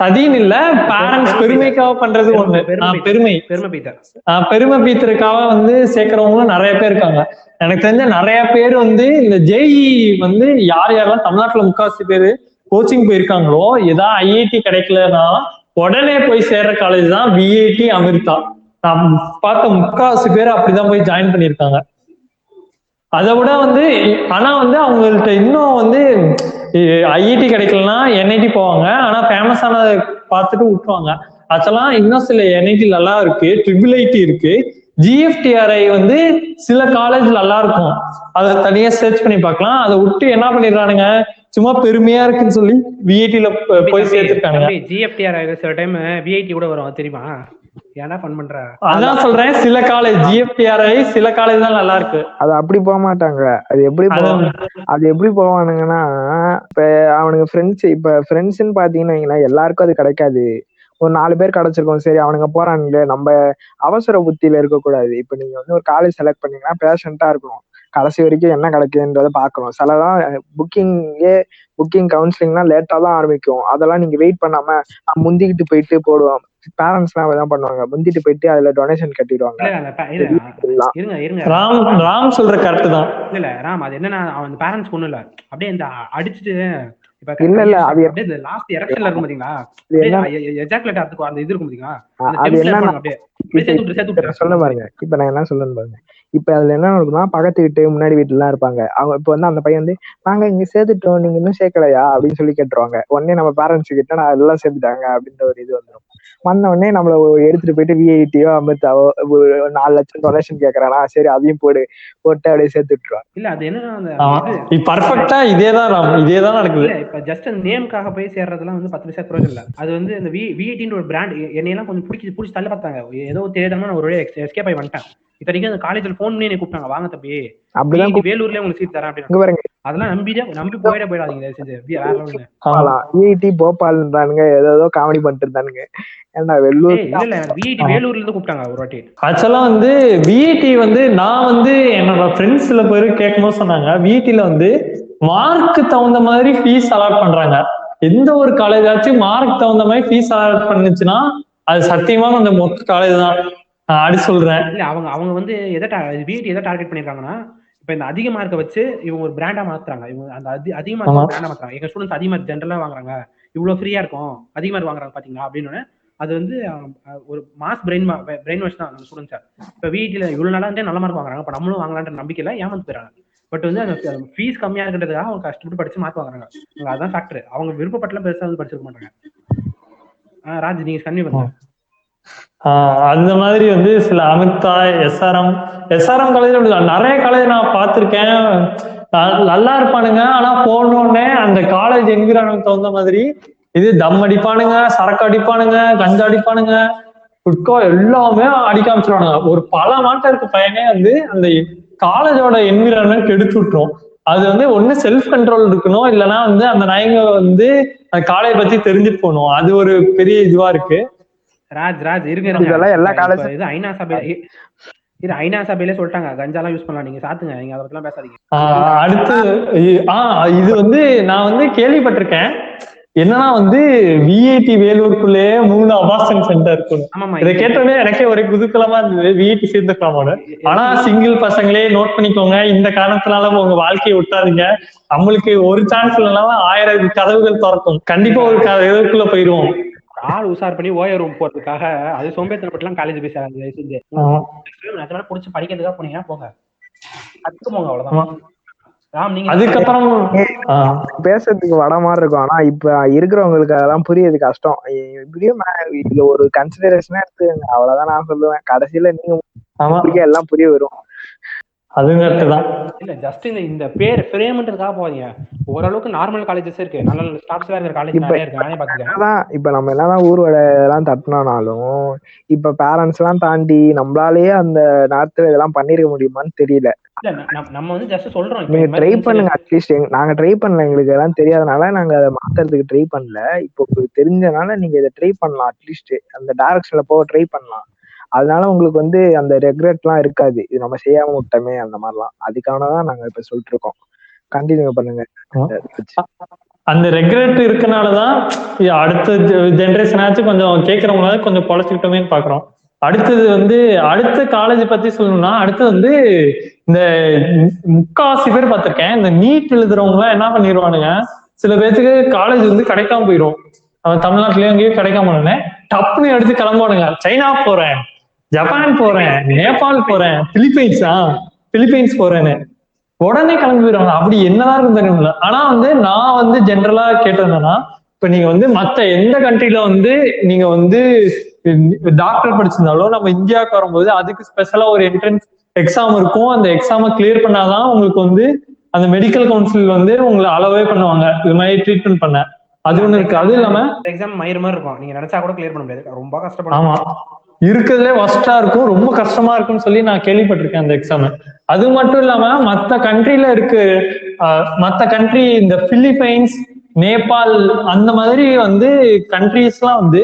சதின்னு இல்ல பேரண்ட்ஸ் பெருமைக்காக பண்றது ஒண்ணு. பெருமை. பெருமை. ஆ, பெருமை பீத்துறதுக்காக வந்து சேர்க்கறவங்களும் நிறைய பேர் இருக்காங்க. எனக்கு தெரிஞ்ச நிறைய பேர் வந்து இந்த ஜேஇ வந்து யார் யாரெல்லாம் தமிழ்நாட்டுல முக்காவாசி பேர் கோச்சிங் போயிருக்காங்களோ ஏதா ஐஐடி கிடைக்கலன்னா உடனே போய் சேர்ற காலேஜ் தான் விஐடி அமிர்தா. நான் பார்த்த முக்காவாசி பேர் அப்படிதான் போய் ஜாயின் பண்ணியிருக்காங்க. அதை விட வந்து ஆனா வந்து அவங்கள்ட்ட இன்னும் வந்து ஐஐடி கிடைக்கலன்னா என்ஐடி போவாங்க. ஆனா ஃபேமஸானதை பார்த்துட்டு விட்டுருவாங்க. அதெல்லாம் இன்னும் சில என்ஐடி நல்லா இருக்கு ட்ரிபிள் ஐடி இருக்கு. ஜிஎஃப்டிஆர்ஐ வந்து சில காலேஜ் நல்லா இருக்கும். அதை தனியா சர்ச் பண்ணி பார்க்கலாம். அதை விட்டு என்ன பண்ணிடுறானுங்க? சும்மா பெருமையா இருக்குன்னு சொல்லி விஐடில போய் சேர்த்துருக்கானுங்க. ஜிஎஃப்டிஆர் சில டைம் விஐடி கூட வரும் தெரியுமா? ஏன்டா ஃபன் பண்ற? அதான் சொல்றேன் சில காலேஜ் ஜிஎஃப்டிஆர்ஐ சில காலேஜ் தான் நல்லா இருக்கு. அது அப்படி போக மாட்டாங்க. அது எப்படி அது எப்படி போவானுங்கன்னா இப்ப அவனுங்க ஃப்ரெண்ட்ஸ் இப்ப ஃப்ரெண்ட்ஸ்ன்னு பாத்தீங்கன்னா வைங்களேன், எல்லாருக்கும் அது கிடைக்காது. ஒரு நாலு பேர் கிடைச்சிருக்கோம் சரி அவனுங்க போறானுங்களே நம்ம அவசர புத்தியில இருக்கக்கூடாது. இப்ப நீங்க வந்து ஒரு காலேஜ் செலக்ட் பண்ணீங்கன்னா பேஷண்டா இருக்கணும். கடைசி வரைக்கும் என்ன கிடைக்குன்றத பார்க்கணும். சிலதான் புக்கிங்கே புக்கிங் கவுன்சிலிங்லாம் லேட்டா தான் ஆரம்பிக்கும். அதெல்லாம் நீங்க வெயிட் பண்ணாம நான் முந்திக்கிட்டு போயிட்டு போடுவோம். பேரண்ட்ஸ்லாம் தான் பண்ணுவாங்க. முந்திட்டு போயிட்டு அதுல டொனேஷன் கட்டிடுவாங்க. இருங்க இருங்க. ராம் ராம் சொல்ற கரெக்ட் தான். இல்ல இல்ல ராம் அது என்னன்னா அவன் பேரண்ட்ஸ் ஒண்ணும் இல்ல. அப்படியே இந்த அடிச்சுட்டு இப்ப இல்ல, இல்ல, அது அப்படியே லாஸ்ட் எலெக்ஷன்ல இருக்கும் பாத்தீங்களா? என்ன? எஜாக்குலேட் ஆகிறதுக்கு அந்த இது இருக்கும் பாத்தீங்களா? அது விட்டு சொல்ல பாருங்க. இப்ப நான் என்ன சொல்லணும் பாருங்க. இப்ப அதுல என்ன இருக்குன்னா பக்கத்து வீட்டு முன்னாடி வீட்டுல எல்லாம் இருப்பாங்க. அவங்க இப்ப வந்து அந்த பையன் வந்து நாங்க இங்க சேர்த்துட்டோம். நீங்க இன்னும் சேர்க்கலையா? அப்படின்னு சொல்லி கேட்டுருவாங்க. உடனே நம்ம பேரண்ட்ஸ் கிட்ட நான் எல்லாம் சேர்த்துட்டாங்க? அப்படின்ற ஒரு இது வந்துடும் வந்த உடனே நம்மள எடுத்துட்டு போயிட்டு விஐடியோ அமிர்தாவோ ஒரு நாலு லட்சம் டொனேஷன் கேக்குறானா சரி அதையும் போடு. போட்டு அப்படியே சேர்த்து விட்டுருவாங்க இல்ல அது இது பர்ஃபெக்டா இதேதான் இதேதான் நடக்குது. இல்ல இப்ப ஜஸ்ட் நேம்காக போய் சேர்றதெல்லாம் வந்து பத்து பைசா பிரயோஜனம் இல்ல. அது வந்து இந்த வி விஐடின்ற ஒரு பிராண்ட் என்னையெல்லாம் கொஞ்சம் பிடிச்சி பிடிச்சி தள்ள பார்த்தாங்க. ஏதோ தேடமா நான் ஒரு எஸ்கேப் ஆகி வந்துட்டேன். இத்தனைக்கும் அந்த காலேஜ்ல போன் பண்ணி என்னை கூப்பிட்டாங்க. வாங்க தம்பி. அப்படிதான் வேலூர்லயே உங்களுக்கு சீட் தரேன் அப்படின்னு அதெல்லாம் நம்பிட்டே நம்பி போயிட போயிடாதீங்க செஞ்சு வேற. விஐடி போபால் இருந்தானுங்க ஏதோ ஏதோ காமெடி பண்ணிட்டு இருந்தானுங்க. ஏன்டா வெள்ளூர் இல்ல இல்ல. விஐடி வேலூர்ல இருந்து கூப்பிட்டாங்க ஒரு வாட்டி. ஆக்சுவலா வந்து விஐடி வந்து நான் வந்து என்னோட ஃப்ரெண்ட்ஸ் சில பேர் கேட்கும்போது சொன்னாங்க. விஐடில வந்து மார்க்கு தகுந்த மாதிரி ஃபீஸ் அலாட் பண்றாங்க. எந்த ஒரு காலேஜ் ஆச்சும் மார்க் தகுந்த மாதிரி ஃபீஸ் அலாட் பண்ணுச்சுன்னா அது சத்தியமான அந்த மொத்த காலேஜ் தான். அப்படி சொல்றேன். இல்ல அவங்க அவங்க வந்து எதை விஐடி எதை டார்கெட் பண்ணிருக்காங்கன்னா இப்ப இந்த அதிக மார்க்கை வச்சு இவங்க ஒரு பிராண்டா மாத்துறாங்க. இவங்க அந்த அதி அதிக. மார்க் பிராண்டா மாத்துறாங்க. எங்க ஸ்டூடெண்ட்ஸ் அதிக மார்க் ஜென்ரலா வாங்குறாங்க. இவ்வளவு ஃப்ரீயா இருக்கும். அதிக மார்க் வாங்குறாங்க பாத்தீங்களா? அப்படின்னு அது வந்து ஒரு மாஸ் பிரெயின் பிரெயின் வாஷ் தான் அந்த ஸ்டூடெண்ட்ஸ் இப்ப வீட்டில் இவ்வளவு நாளா வந்து நல்ல மார்க் வாங்குறாங்க. இப்ப நம்மளும் வாங்கலான்ற நம்பிக்கையில ஏமாந்து போயிறாங்க பட் வந்து அந்த ஃபீஸ் கம்மியா இருக்கிறதுக்காக அவங்க கஷ்டப்பட்டு படிச்சு மார்க் வாங்குறாங்க. அதான் ஃபேக்டர் அவங்க விருப்பப்பட்டலாம் பெருசா வந்து படிச்சிருக்க மாட்டாங்க. ராஜ் நீங்க கன்வி பண்ணுங்க. அந்த மாதிரி வந்து சில அமிர்தா எஸ்ஆர்எம் எஸ்ஆர்எம் காலேஜ் நிறைய காலேஜ் நான் பார்த்திருக்கேன். ந- நல்லா இருப்பானுங்க. ஆனா போனோடனே அந்த காலேஜ் என்கிறானுக்கு தகுந்த மாதிரி இது தம் அடிப்பானுங்க சரக்கு அடிப்பானுங்க கஞ்சா அடிப்பானுங்க. குட்கா எல்லாமே அடிக்க ஆரம்பிச்சிருவானுங்க. ஒரு பல மாட்டம் இருக்க பையனே வந்து அந்த காலேஜோட என்விரான்மெண்ட் கெடுத்து விட்டுரும். அது வந்து ஒண்ணு செல்ஃப் கண்ட்ரோல் இருக்கணும். இல்லைன்னா வந்து அந்த நாயங்க வந்து அந்த காலேஜ் பத்தி தெரிஞ்சு போகணும். அது ஒரு பெரிய இதுவா இருக்கு. ராஜ் ராஜ் இருங்க. இதெல்லாம் எல்லா college- இது ஐநா சபையில இ- இது ஐநா சபையிலே சொல்லிட்டாங்க. கஞ்சாலாம் யூஸ் பண்ணலாம். நீங்க சாத்துங்க. நீங்க அதை பத்திலாம் பேசாதீங்க. அடுத்து இது வந்து நான் வந்து கேள்விப்பட்டிருக்கேன். என்னன்னா வந்து விஐடி வேலூருக்குள்ளேயே மூணு அபாசன் சென்டர் இருக்கும். இதை கேட்டோடனே எனக்கே ஒரே குதூகலமா இருந்தது. விஐடி சேர்ந்துக்கலாமோன்னு ஆனா சிங்கிள் பசங்களே நோட் பண்ணிக்கோங்க. இந்த காரணத்தினால உங்க வாழ்க்கையை விட்டாதீங்க. நம்மளுக்கு ஒரு சான்ஸ் இல்லைனாலும் ஆயிரம் கதவுகள் திறக்கும். கண்டிப்பா ஒரு கதவுக்குள்ள போயிருவோம். ஆள் உசார் பண்ணி ஓயர் ரூம் போறதுக்காக அது சோம்பேத்தனப்பட்டுலாம் காலேஜ் போய் சேராது தயவு செஞ்சு. ஆமா. நிஜமா புடிச்சு படிக்கிறதுக்காக போனீங்கன்னா போங்க. அதுக்கு போங்க. அவ்வளவுதான். அதுக்கப்புறம் பேசுறதுக்கு வட மாதிரி இருக்கும். ஆனா இப்ப இருக்கிறவங்களுக்கு அதெல்லாம் புரியுது கஷ்டம். இப்படியும் நான் இதுல ஒரு கன்சிடரேஷனா எடுத்துக்கங்க. அவ்வளவுதான் நான் சொல்லுவேன். கடைசியில நீங்க எல்லாம் புரிய வரும். அதுவும் கரெக்ட் தான். இல்ல ஜஸ்ட் இந்த இந்த பேர் ஃப்ரேம்ன்றதுக்காக போவீங்க ஓரளவுக்கு நார்மல் காலேஜஸ் இருக்கு. நல்ல நல்ல ஸ்டாஃப்ஸ் இருக்கிற காலேஜ் நிறைய இருக்கு. நானே பாத்துக்கிறேன் அதான் இப்ப நம்ம என்னதான் ஊர் வடை எல்லாம் தட்டினாலும் இப்ப பேரண்ட்ஸ் எல்லாம் தாண்டி நம்மளாலேயே அந்த நேரத்துல இதெல்லாம் பண்ணிருக்க முடியுமான்னு தெரியல. நம்ம- வந்து ஜஸ்ட் சொல்றோம். நீங்க ட்ரை பண்ணுங்க அட்லீஸ்ட் நாங்க ட்ரை பண்ணல எங்களுக்கு எல்லாம் தெரியாதனால நாங்க அதை மாத்துறதுக்கு ட்ரை பண்ணல. இப்போ தெரிஞ்சனால நீங்க இதை ட்ரை பண்ணலாம் அட்லீஸ்ட் அந்த டைரக்ஷன்ல போக ட்ரை பண்ணலாம். அதனால உங்களுக்கு வந்து அந்த ரெக்ரெட் எல்லாம் இருக்காது. இது நம்ம செய்யாம விட்டோமே அந்த மாதிரிலாம். அதுக்கான தான் நாங்க இப்ப சொல்லிட்டு இருக்கோம் கண்டினியூ பண்ணுங்க அந்த ரெக்ரெட் இருக்கனாலதான் அடுத்த ஜென்ரேஷனாச்சும் கொஞ்சம் கேட்கறவங்களால கொஞ்சம் பொழைச்சுக்கிட்டோமேன்னு பாக்குறோம் அடுத்தது வந்து அடுத்த காலேஜ் பத்தி சொல்லணும்னா அடுத்தது வந்து இந்த முக்காவாசி பேர் பார்த்திருக்கேன். இந்த நீட் எழுதுறவங்க என்ன பண்ணிடுவானுங்க சில பேர்த்துக்கு காலேஜ் வந்து கிடைக்காம போயிடும் அவன் தமிழ்நாட்டுலயும் எங்கேயும் கிடைக்காம டப்புன்னு எடுத்து கிளம்புவானுங்க. சைனா போறேன். ஜப்பான் போறேன் நேபாள் போறேன் பிலிப்பைன்ஸா பிலிப்பைன்ஸ் போறேன்னு. உடனே கிளம்பி போயிடுவாங்க அப்படி என்னதான் இருக்கும் தெரியுமில்ல ஆனா வந்து நான் வந்து ஜென்ரலா கேட்டதுன்னா இப்ப நீங்க வந்து மத்த எந்த கண்ட்ரில வந்து நீங்க வந்து டாக்டர் படிச்சிருந்தாலும் நம்ம இந்தியாவுக்கு வரும்போது அதுக்கு ஸ்பெஷலா ஒரு என்ட்ரன்ஸ் எக்ஸாம் இருக்கும். அந்த எக்ஸாமை கிளியர் பண்ணாதான் உங்களுக்கு வந்து அந்த மெடிக்கல் கவுன்சில் வந்து உங்களை அளவே பண்ணுவாங்க. இது மாதிரி ட்ரீட்மெண்ட் பண்ண. அது ஒண்ணு இருக்கு. அது இல்லாம எக்ஸாம் மயிறு மாதிரி இருக்கும். நீங்க நினைச்சா கூட கிளியர் பண்ண முடியாது. ரொம்ப கஷ்டப்படும் ஆமா. இருக்கிறதுலே ஒஸ்டா இருக்கும் ரொம்ப கஷ்டமா இருக்கும்னு சொல்லி நான் கேள்விப்பட்டிருக்கேன் அந்த எக்ஸாம் அது மட்டும் இல்லாம மத்த கண்ட்ரில இருக்கு ஆஹ், மத்த கண்ட்ரி இந்த பிலிப்பைன்ஸ் நேபாள் அந்த மாதிரி வந்து கண்ட்ரிஸ்லாம் வந்து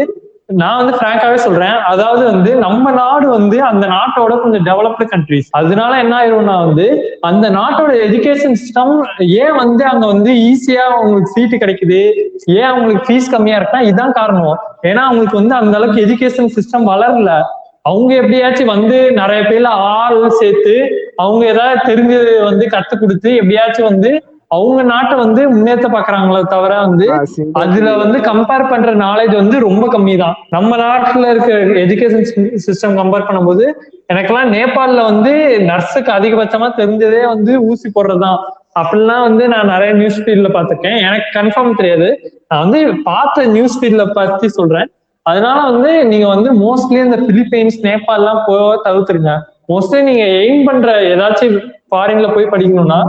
நான் வந்து பிராங்காவே சொல்றேன். அதாவது வந்து நம்ம நாடு வந்து அந்த நாட்டோட கொஞ்சம் டெவலப்டு கண்ட்ரிஸ் அதனால என்ன ஆயிரும்னா வந்து அந்த நாட்டோட எஜுகேஷன் சிஸ்டம் ஏன் வந்து அங்க வந்து ஈஸியா அவங்களுக்கு சீட்டு கிடைக்குது? ஏன் அவங்களுக்கு ஃபீஸ் கம்மியா இருக்குன்னா இதுதான் காரணம். ஏன்னா அவங்களுக்கு வந்து அந்த அளவுக்கு எஜுகேஷன் சிஸ்டம் வளரல. அவங்க எப்படியாச்சும் வந்து நிறைய பேர்ல ஆள் சேர்த்து அவங்க ஏதாவது தெரிஞ்சு வந்து கத்து கொடுத்து எப்படியாச்சும் வந்து அவங்க நாட்டை வந்து முன்னேற்ற பாக்குறாங்களே தவிர வந்து அதுல வந்து கம்பேர் பண்ற நாலேஜ் வந்து ரொம்ப கம்மி தான் நம்ம நாட்டுல இருக்க எஜுகேஷன் சிஸ்டம் கம்பேர் பண்ணும்போது எனக்கெல்லாம் நேபாள்ல வந்து நர்ஸுக்கு அதிகபட்சமா தெரிஞ்சதே வந்து ஊசி போடுறதுதான். அப்படிலாம் வந்து நான் நிறைய நியூஸ் ஃபீல்ட்ல பார்த்திருக்கேன். எனக்கு கன்ஃபார்ம் தெரியாது. நான் வந்து பார்த்த நியூஸ் ஃபீல்ட்ல பத்தி சொல்றேன். அதனால வந்து நீங்க வந்து மோஸ்ட்லி இந்த பிலிப்பைன்ஸ் நேபாள்லாம் போக தவிர்த்துருங்க. மோஸ்ட்லி நீங்க எய்ம் பண்ற ஏதாச்சும் ஃபாரின்ல போய் படிக்கணும்னா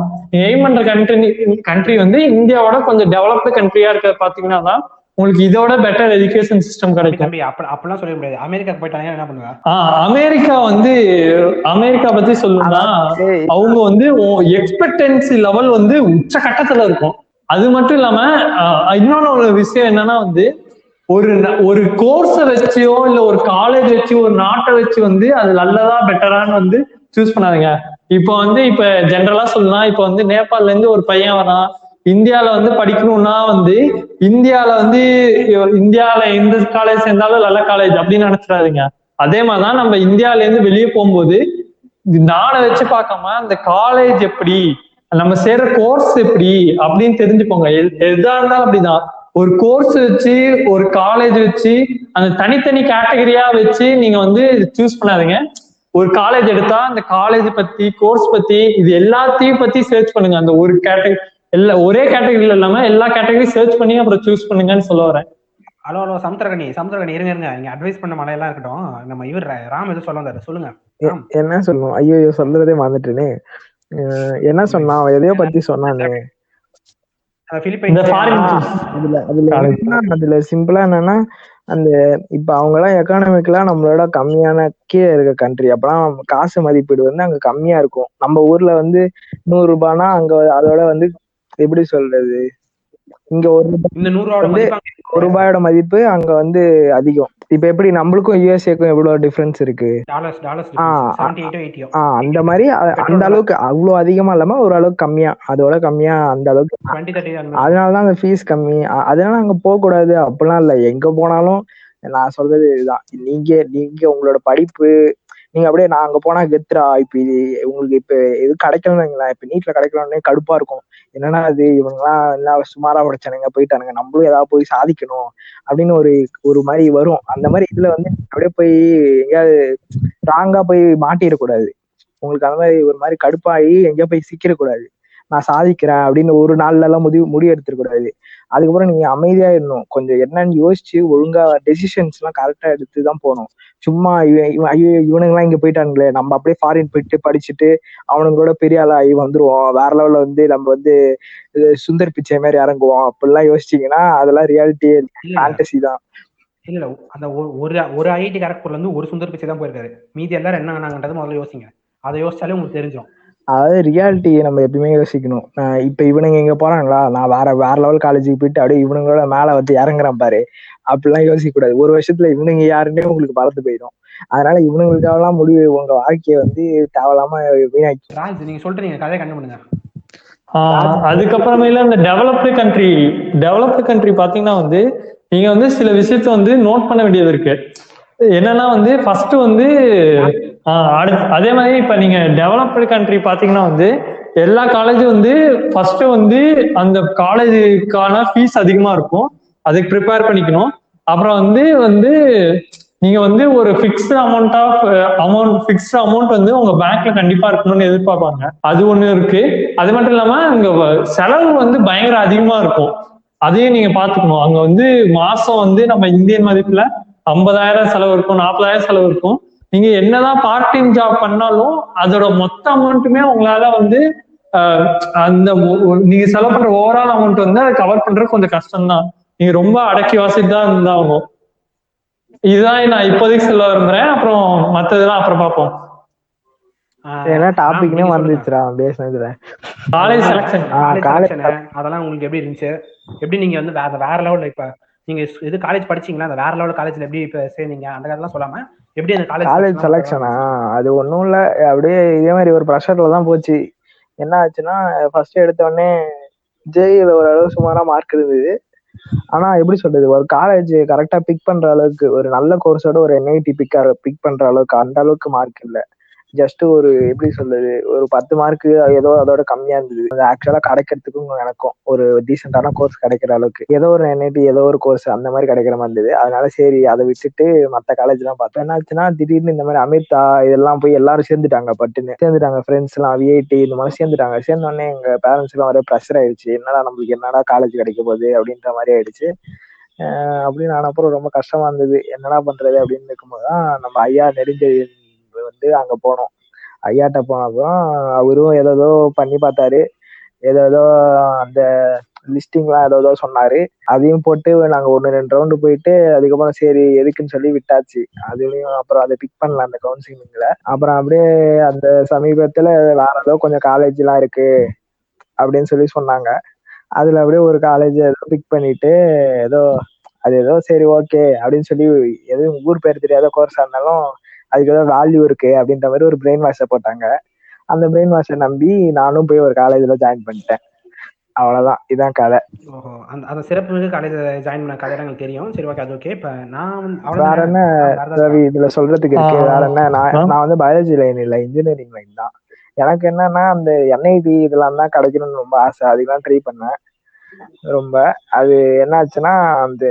எய்ம் பண்ற கண்ட்ரி கண்ட்ரி வந்து இந்தியாவோட கொஞ்சம் டெவலப்டு கண்ட்ரியா இருக்க பாத்தீங்கன்னா தான் உங்களுக்கு இதோட பெட்டர் எஜுகேஷன் சிஸ்டம் கிடைக்கும். அப்படிலாம் சொல்ல முடியாது. அமெரிக்காக்கு போயிட்டாங்க என்ன பண்ணுவா? ஆஹ் அமெரிக்கா வந்து அமெரிக்கா பத்தி சொல்லணும்னா அவங்க வந்து எக்ஸ்பெக்டன்சி லெவல் வந்து உச்ச கட்டத்துல இருக்கும். அது மட்டும் இல்லாம இன்னொன்னு ஒரு விஷயம் என்னன்னா வந்து ஒரு ஒரு கோர்ஸை வச்சியோ இல்ல ஒரு காலேஜ் வச்சு ஒரு நாட்டை வச்சு வந்து அது நல்லதா பெட்டரான்னு வந்து சூஸ் பண்ணாதீங்க. இப்போ வந்து இப்ப ஜென்ரலா சொல்லலாம். இப்போ வந்து நேபாள்ல இருந்து ஒரு பையன் வரான். இந்தியால வந்து படிக்கணும்னா வந்து இந்தியால வந்து இந்தியால எந்த காலேஜ் சேர்ந்தாலும் நல்ல காலேஜ் அப்படின்னு நினைச்சிடாதீங்க. அதே மாதிரிதான் நம்ம இந்தியால இருந்து வெளியே போகும்போது நாளை வச்சு பார்க்காம அந்த காலேஜ் எப்படி நம்ம சேர்ற கோர்ஸ் எப்படி அப்படின்னு தெரிஞ்சுக்கோங்க. எதா இருந்தாலும் அப்படிதான். ஒரு கோர்ஸ் வச்சு ஒரு காலேஜ் வச்சு அந்த தனித்தனி கேட்டகரியா வச்சு நீங்க வந்து சூஸ் பண்ணாதீங்க. ஒரு காலேஜ் எடுத்தா அந்த காலேஜ் பத்தி கோர்ஸ் பத்தி இது எல்லாத்தையும் பத்தி சர்ச் பண்ணுங்க. அந்த ஒரு கேட்டகரி எல்லா ஒரே கேட்டகரியில இல்லாம எல்லா கேட்டகரி சர்ச் பண்ணி அப்புறம் சூஸ் பண்ணுங்கன்னு சொல்ல வரேன். ஹலோ ஹலோ சமுத்திரகனி சமுத்திரகனி இருங்க இருங்க. நீங்க அட்வைஸ் பண்ண மலையெல்லாம் இருக்கட்டும். நம்ம இவர் ராம் எதுவும் சொல்ல வந்தாரு. சொல்லுங்க. என்ன சொல்லணும் ஐயோ ஐயோ சொல்றதே மறந்துட்டேனே. என்ன சொன்னான் அவன் எதையோ பத்தி சொன்னானே. அதுல அதுல சிம்பிளா என்னன்னா அந்த இப்ப அவங்க எல்லாம் எக்கானமிக்கலா நம்மளோட கம்மியான கீழே இருக்க கண்ட்ரி அப்பெல்லாம் காசு மதிப்பீடு வந்து அங்க கம்மியா இருக்கும். நம்ம ஊர்ல வந்து நூறு ரூபாய்னா அங்க அதோட வந்து எப்படி சொல்றது? இங்க ஒரு ஒரு ரூபாயோட மதிப்பு அங்க வந்து அதிகம். இப்ப எப்படி நம்மளுக்கும் யூஎஸ்ஏக்கும் எவ்வளவு டிஃபரன்ஸ் இருக்கு? ஆஹ் அந்த மாதிரி அந்த அளவுக்கு அவ்வளவு அதிகமா இல்லாம ஓரளவுக்கு கம்மியா அதோட கம்மியா அந்த அளவுக்கு. அதனாலதான் அந்த ஃபீஸ் கம்மி. அதனால அங்க போக கூடாது அப்படிலாம் இல்ல. எங்க போனாலும் நான் சொல்றது இதுதான். நீங்க நீங்க உங்களோட படிப்பு நீங்க அப்படியே நான் அங்க போனா கெத்துரா இப்ப இது உங்களுக்கு இப்ப எது கிடைக்கலன்னு இப்ப நீட்ல கிடைக்கலன்னே கடுப்பா இருக்கும். என்னன்னா இது? இவங்கெல்லாம் எல்லாம் சுமாரா படிச்சானுங்க போயிட்டானுங்க. நம்மளும் ஏதாவது போய் சாதிக்கணும் அப்படின்னு ஒரு ஒரு மாதிரி வரும். அந்த மாதிரி இதுல வந்து அப்படியே போய் எங்கேயாவது ராங்கா போய் மாட்டிடக்கூடாது. உங்களுக்கு அந்த மாதிரி ஒரு மாதிரி கடுப்பாகி எங்கேயோ போய் சிக்கிடக்கூடாது. நான் சாதிக்கிறேன் அப்படின்னு ஒரு நாள்ல எல்லாம் முடிவு முடிவு எடுத்துடக்கூடாது. அதுக்கப்புறம் நீங்க அமைதியா இருக்கணும் கொஞ்சம் என்னன்னு யோசிச்சு ஒழுங்கா டெசிஷன்ஸ் எல்லாம் கரெக்டா எடுத்து தான் போகணும். சும்மா ஐயோ இவனுங்கெல்லாம் இங்க போயிட்டானுங்களே. நம்ம அப்படியே ஃபாரின் போயிட்டு படிச்சுட்டு அவனுங்களோட பெரிய ஆளா ஆகி வந்துருவோம். வேற லெவல்ல வந்து நம்ம வந்து சுந்தர் பிச்சை மாதிரி இறங்குவோம். அப்படிலாம் யோசிச்சீங்கன்னா அதெல்லாம் ரியாலிட்டியே ஃபேண்டசி தான். இல்ல இல்ல அந்த ஒரு ஒரு- ஐஐடி கரெக்டர்ல இருந்து ஒரு சுந்தர் பிச்சை தான் போயிருக்காரு. மீதி எல்லாரும் என்ன ஆனாங்கன்றது முதல்ல யோசிங்க. அதை யோசிச்சாலே உங்களுக்கு தெரிஞ்சிடும் அதாவது ரியாலிட்டி நம்ம எப்பயுமே யோசிக்கணும். ஆஹ் இப்ப இவனுங்க இங்க போறாங்களா? நான் வேற வேற லெவல் காலேஜுக்கு போயிட்டு அப்படியே இவனுங்களோட மேல வந்து இறங்குறேன் பாரு. அப்படிலாம் யோசிக்க கூடாது ஒரு வருஷத்துல இவனுங்க யாருன்னே உங்களுக்கு மறந்து போயிடும். அதனால இவனுங்களுக்காகலாம் முடிவு உங்க வாழ்க்கையை வந்து தேவையில்லாம வீணாக்கி நீங்க சொல்லிட்டு நீங்க கதையை கண்டு பண்ணுங்க ஆஹ் அதுக்கப்புறமேல இந்த டெவலப்டு கண்ட்ரி டெவலப்டு கண்ட்ரி பாத்தீங்கன்னா வந்து நீங்க வந்து சில விஷயத்த வந்து நோட் பண்ண வேண்டியது இருக்கு. என்னன்னா வந்து ஃபர்ஸ்ட் வந்து அதே மாதிரி இப்ப நீங்க டெவலப்டு கண்ட்ரி பாத்தீங்கன்னா வந்து எல்லா காலேஜும் வந்து ஃபர்ஸ்ட் வந்து அந்த காலேஜுக்கான ஃபீஸ் அதிகமா இருக்கும். அதுக்கு ப்ரிப்பேர் பண்ணிக்கணும். அப்புறம் வந்து வந்து நீங்க வந்து ஒரு fixed amount of amount fixed amount வந்து உங்க பேங்க்ல கண்டிப்பா இருக்கணும்னு எதிர்பார்ப்பாங்க. அது ஒண்ணு இருக்கு. அது மட்டும் இல்லாம அங்க செலவு வந்து பயங்கர அதிகமா இருக்கும். அதையும் நீங்க பாத்துக்கணும். அங்க வந்து மாசம் வந்து நம்ம இந்தியன் மதிப்புல ஐம்பதாயிரம் செலவு இருக்கும் நாற்பதாயிரம் செலவு இருக்கும். நீங்க என்னதான் பார்ட் டைம் ஜாப் பண்ணாலும் அதோட மொத்த அமௌண்ட்டுமே உங்களால வந்து ஆஹ், அந்த நீங்க செலவு பண்ற ஓவரால் அமௌண்ட் வந்து அதை கவர் பண்றது கொஞ்சம் கஷ்டம் தான் நீங்க ரொம்ப அடக்கி வாசிட்டு தான் இருந்தாகணும். இதுதான் நான் இப்போதைக்கு சொல்ல விரும்புறேன். அப்புறம் மத்ததெல்லாம் அப்புறம் பார்ப்போம். ஏன்னா டாபிக்னே. வந்துச்சுடா பேசினதுல காலேஜ் செலக்ஷன் காலேஜ் அதெல்லாம் உங்களுக்கு எப்படி இருந்துச்சு? எப்படி நீங்க வந்து வேற வேற லெவல்ல இப்ப நீங்க இது காலேஜ் படிச்சீங்களா? அந்த வேற லெவல் காலேஜ்ல எப்படி இப்ப சேர்ந்தீங்க? அந்த கதைலாம் சொல்லாம. எப்படி அந்த காலேஜ் காலேஜ் செலெக்ஷனா அது ஒண்ணும் இல்ல. அப்படியே இதே மாதிரி ஒரு ப்ரெஷர்ல தான் போச்சு. என்ன ஆச்சுன்னா ஃபர்ஸ்ட் எடுத்த உடனே ஜேஇல ஓரளவு சுமாரா மார்க் இருந்தது. ஆனா எப்படி சொல்றது? ஒரு காலேஜ் கரெக்டா பிக் பண்ற அளவுக்கு ஒரு நல்ல கோர்ஸோட ஒரு என்ஐடி பிக் பிக் பண்ற அளவுக்கு அந்த அளவுக்கு மார்க் இல்ல. ஜஸ்ட் ஒரு எப்படி சொல்றது ஒரு பத்து மார்க்கு ஏதோ அதோட கம்மியா இருந்தது. அது ஆக்சுவலா கிடைக்கிறதுக்கும் எனக்கும் ஒரு டீசென்டான கோர்ஸ் கிடைக்கிற அளவுக்கு. ஏதோ ஒரு என்ஐடி ஏதோ ஒரு கோர்ஸ் அந்த மாதிரி கிடைக்கிற மாதிரி இருந்தது. அதனால சரி அதை விட்டுட்டு மத்த காலேஜ் எல்லாம் பார்த்தேன். என்னாச்சுன்னா திடீர்னு இந்த மாதிரி அமிர்தா இதெல்லாம் போய் எல்லாரும் சேர்ந்துட்டாங்க பட்டுன்னு. சேர்ந்துட்டாங்க ஃப்ரெண்ட்ஸ் எல்லாம் விஐடி இந்த மாதிரி சேர்ந்துட்டாங்க. சேர்ந்தோடனே எங்க பேரண்ட்ஸ் எல்லாம் ஒரே ப்ரெஷர் ஆயிடுச்சு. என்னடா நம்மளுக்கு என்னடா காலேஜ் கிடைக்க போகுது அப்படின்ற மாதிரி ஆயிடுச்சு. அப்படின்னு நான் அப்புறம் ரொம்ப கஷ்டமா இருந்தது. என்னடா பண்றது அப்படின்னு இருக்கும்போது தான் நம்ம ஐயா நெடுஞ்செழியன் வந்து அங்க போனோம். ஐயாட்ட போனப்புறம் அவரும் ஏதோ பண்ணி பார்த்தாரு. ஏதோ அந்த லிஸ்டிங்லாம் ஏதோ சொன்னாரு. அதையும் போட்டு நாங்க ஒன்னு ரெண்டு ரவுண்டு போயிட்டு அதுக்கப்புறம் சரி எதுக்குன்னு சொல்லி விட்டாச்சு. அதுலயும் அப்புறம் அதை பிக் பண்ணல அந்த கவுன்சிலிங்ல அப்புறம் அப்படியே அந்த சமீபத்துல வேற ஏதோ கொஞ்சம் காலேஜ் எல்லாம் இருக்கு அப்படின்னு சொல்லி சொன்னாங்க. அதுல அப்படியே ஒரு காலேஜ் ஏதோ பிக் பண்ணிட்டு ஏதோ அது ஏதோ சரி ஓகே அப்படின்னு சொல்லி எதுவும் ஊர் பேர் தெரியாத கோர்ஸா இருந்தாலும் அதுக்கு ஏதோ வேல்யூ இருக்கு அப்படின்ற மாதிரி ஒரு பிரெயின் வாஷை போட்டாங்க. அந்த பிரெயின் வாஷை நம்பி நானும் போய் ஒரு காலேஜ்ல ஜாயின் பண்ணிட்டேன். அவ்வளவுதான். இதான் கதை. ஓஹோ. அந்த அந்த சிறப்பு மிகு காலேஜ் ஜாயின் பண்ண கதை எனக்கு தெரியும். சரி ஓகே அது ஓகே இப்ப நான் வேற. என்ன ஏதாவது ரவி இதுல சொல்றதுக்கு இருக்கு. வேற என்ன? நான். நான் வந்து பயாலஜி லைன் இல்ல இன்ஜினியரிங் லைன் தான். எனக்கு என்னன்னா அந்த என்ஐடி இதெல்லாம் தான் கிடைக்கணும்னு ரொம்ப ஆசை. அதுக்கெல்லாம் ட்ரை பண்ணேன். ரொம்ப. அது என்னாச்சுன்னா அந்த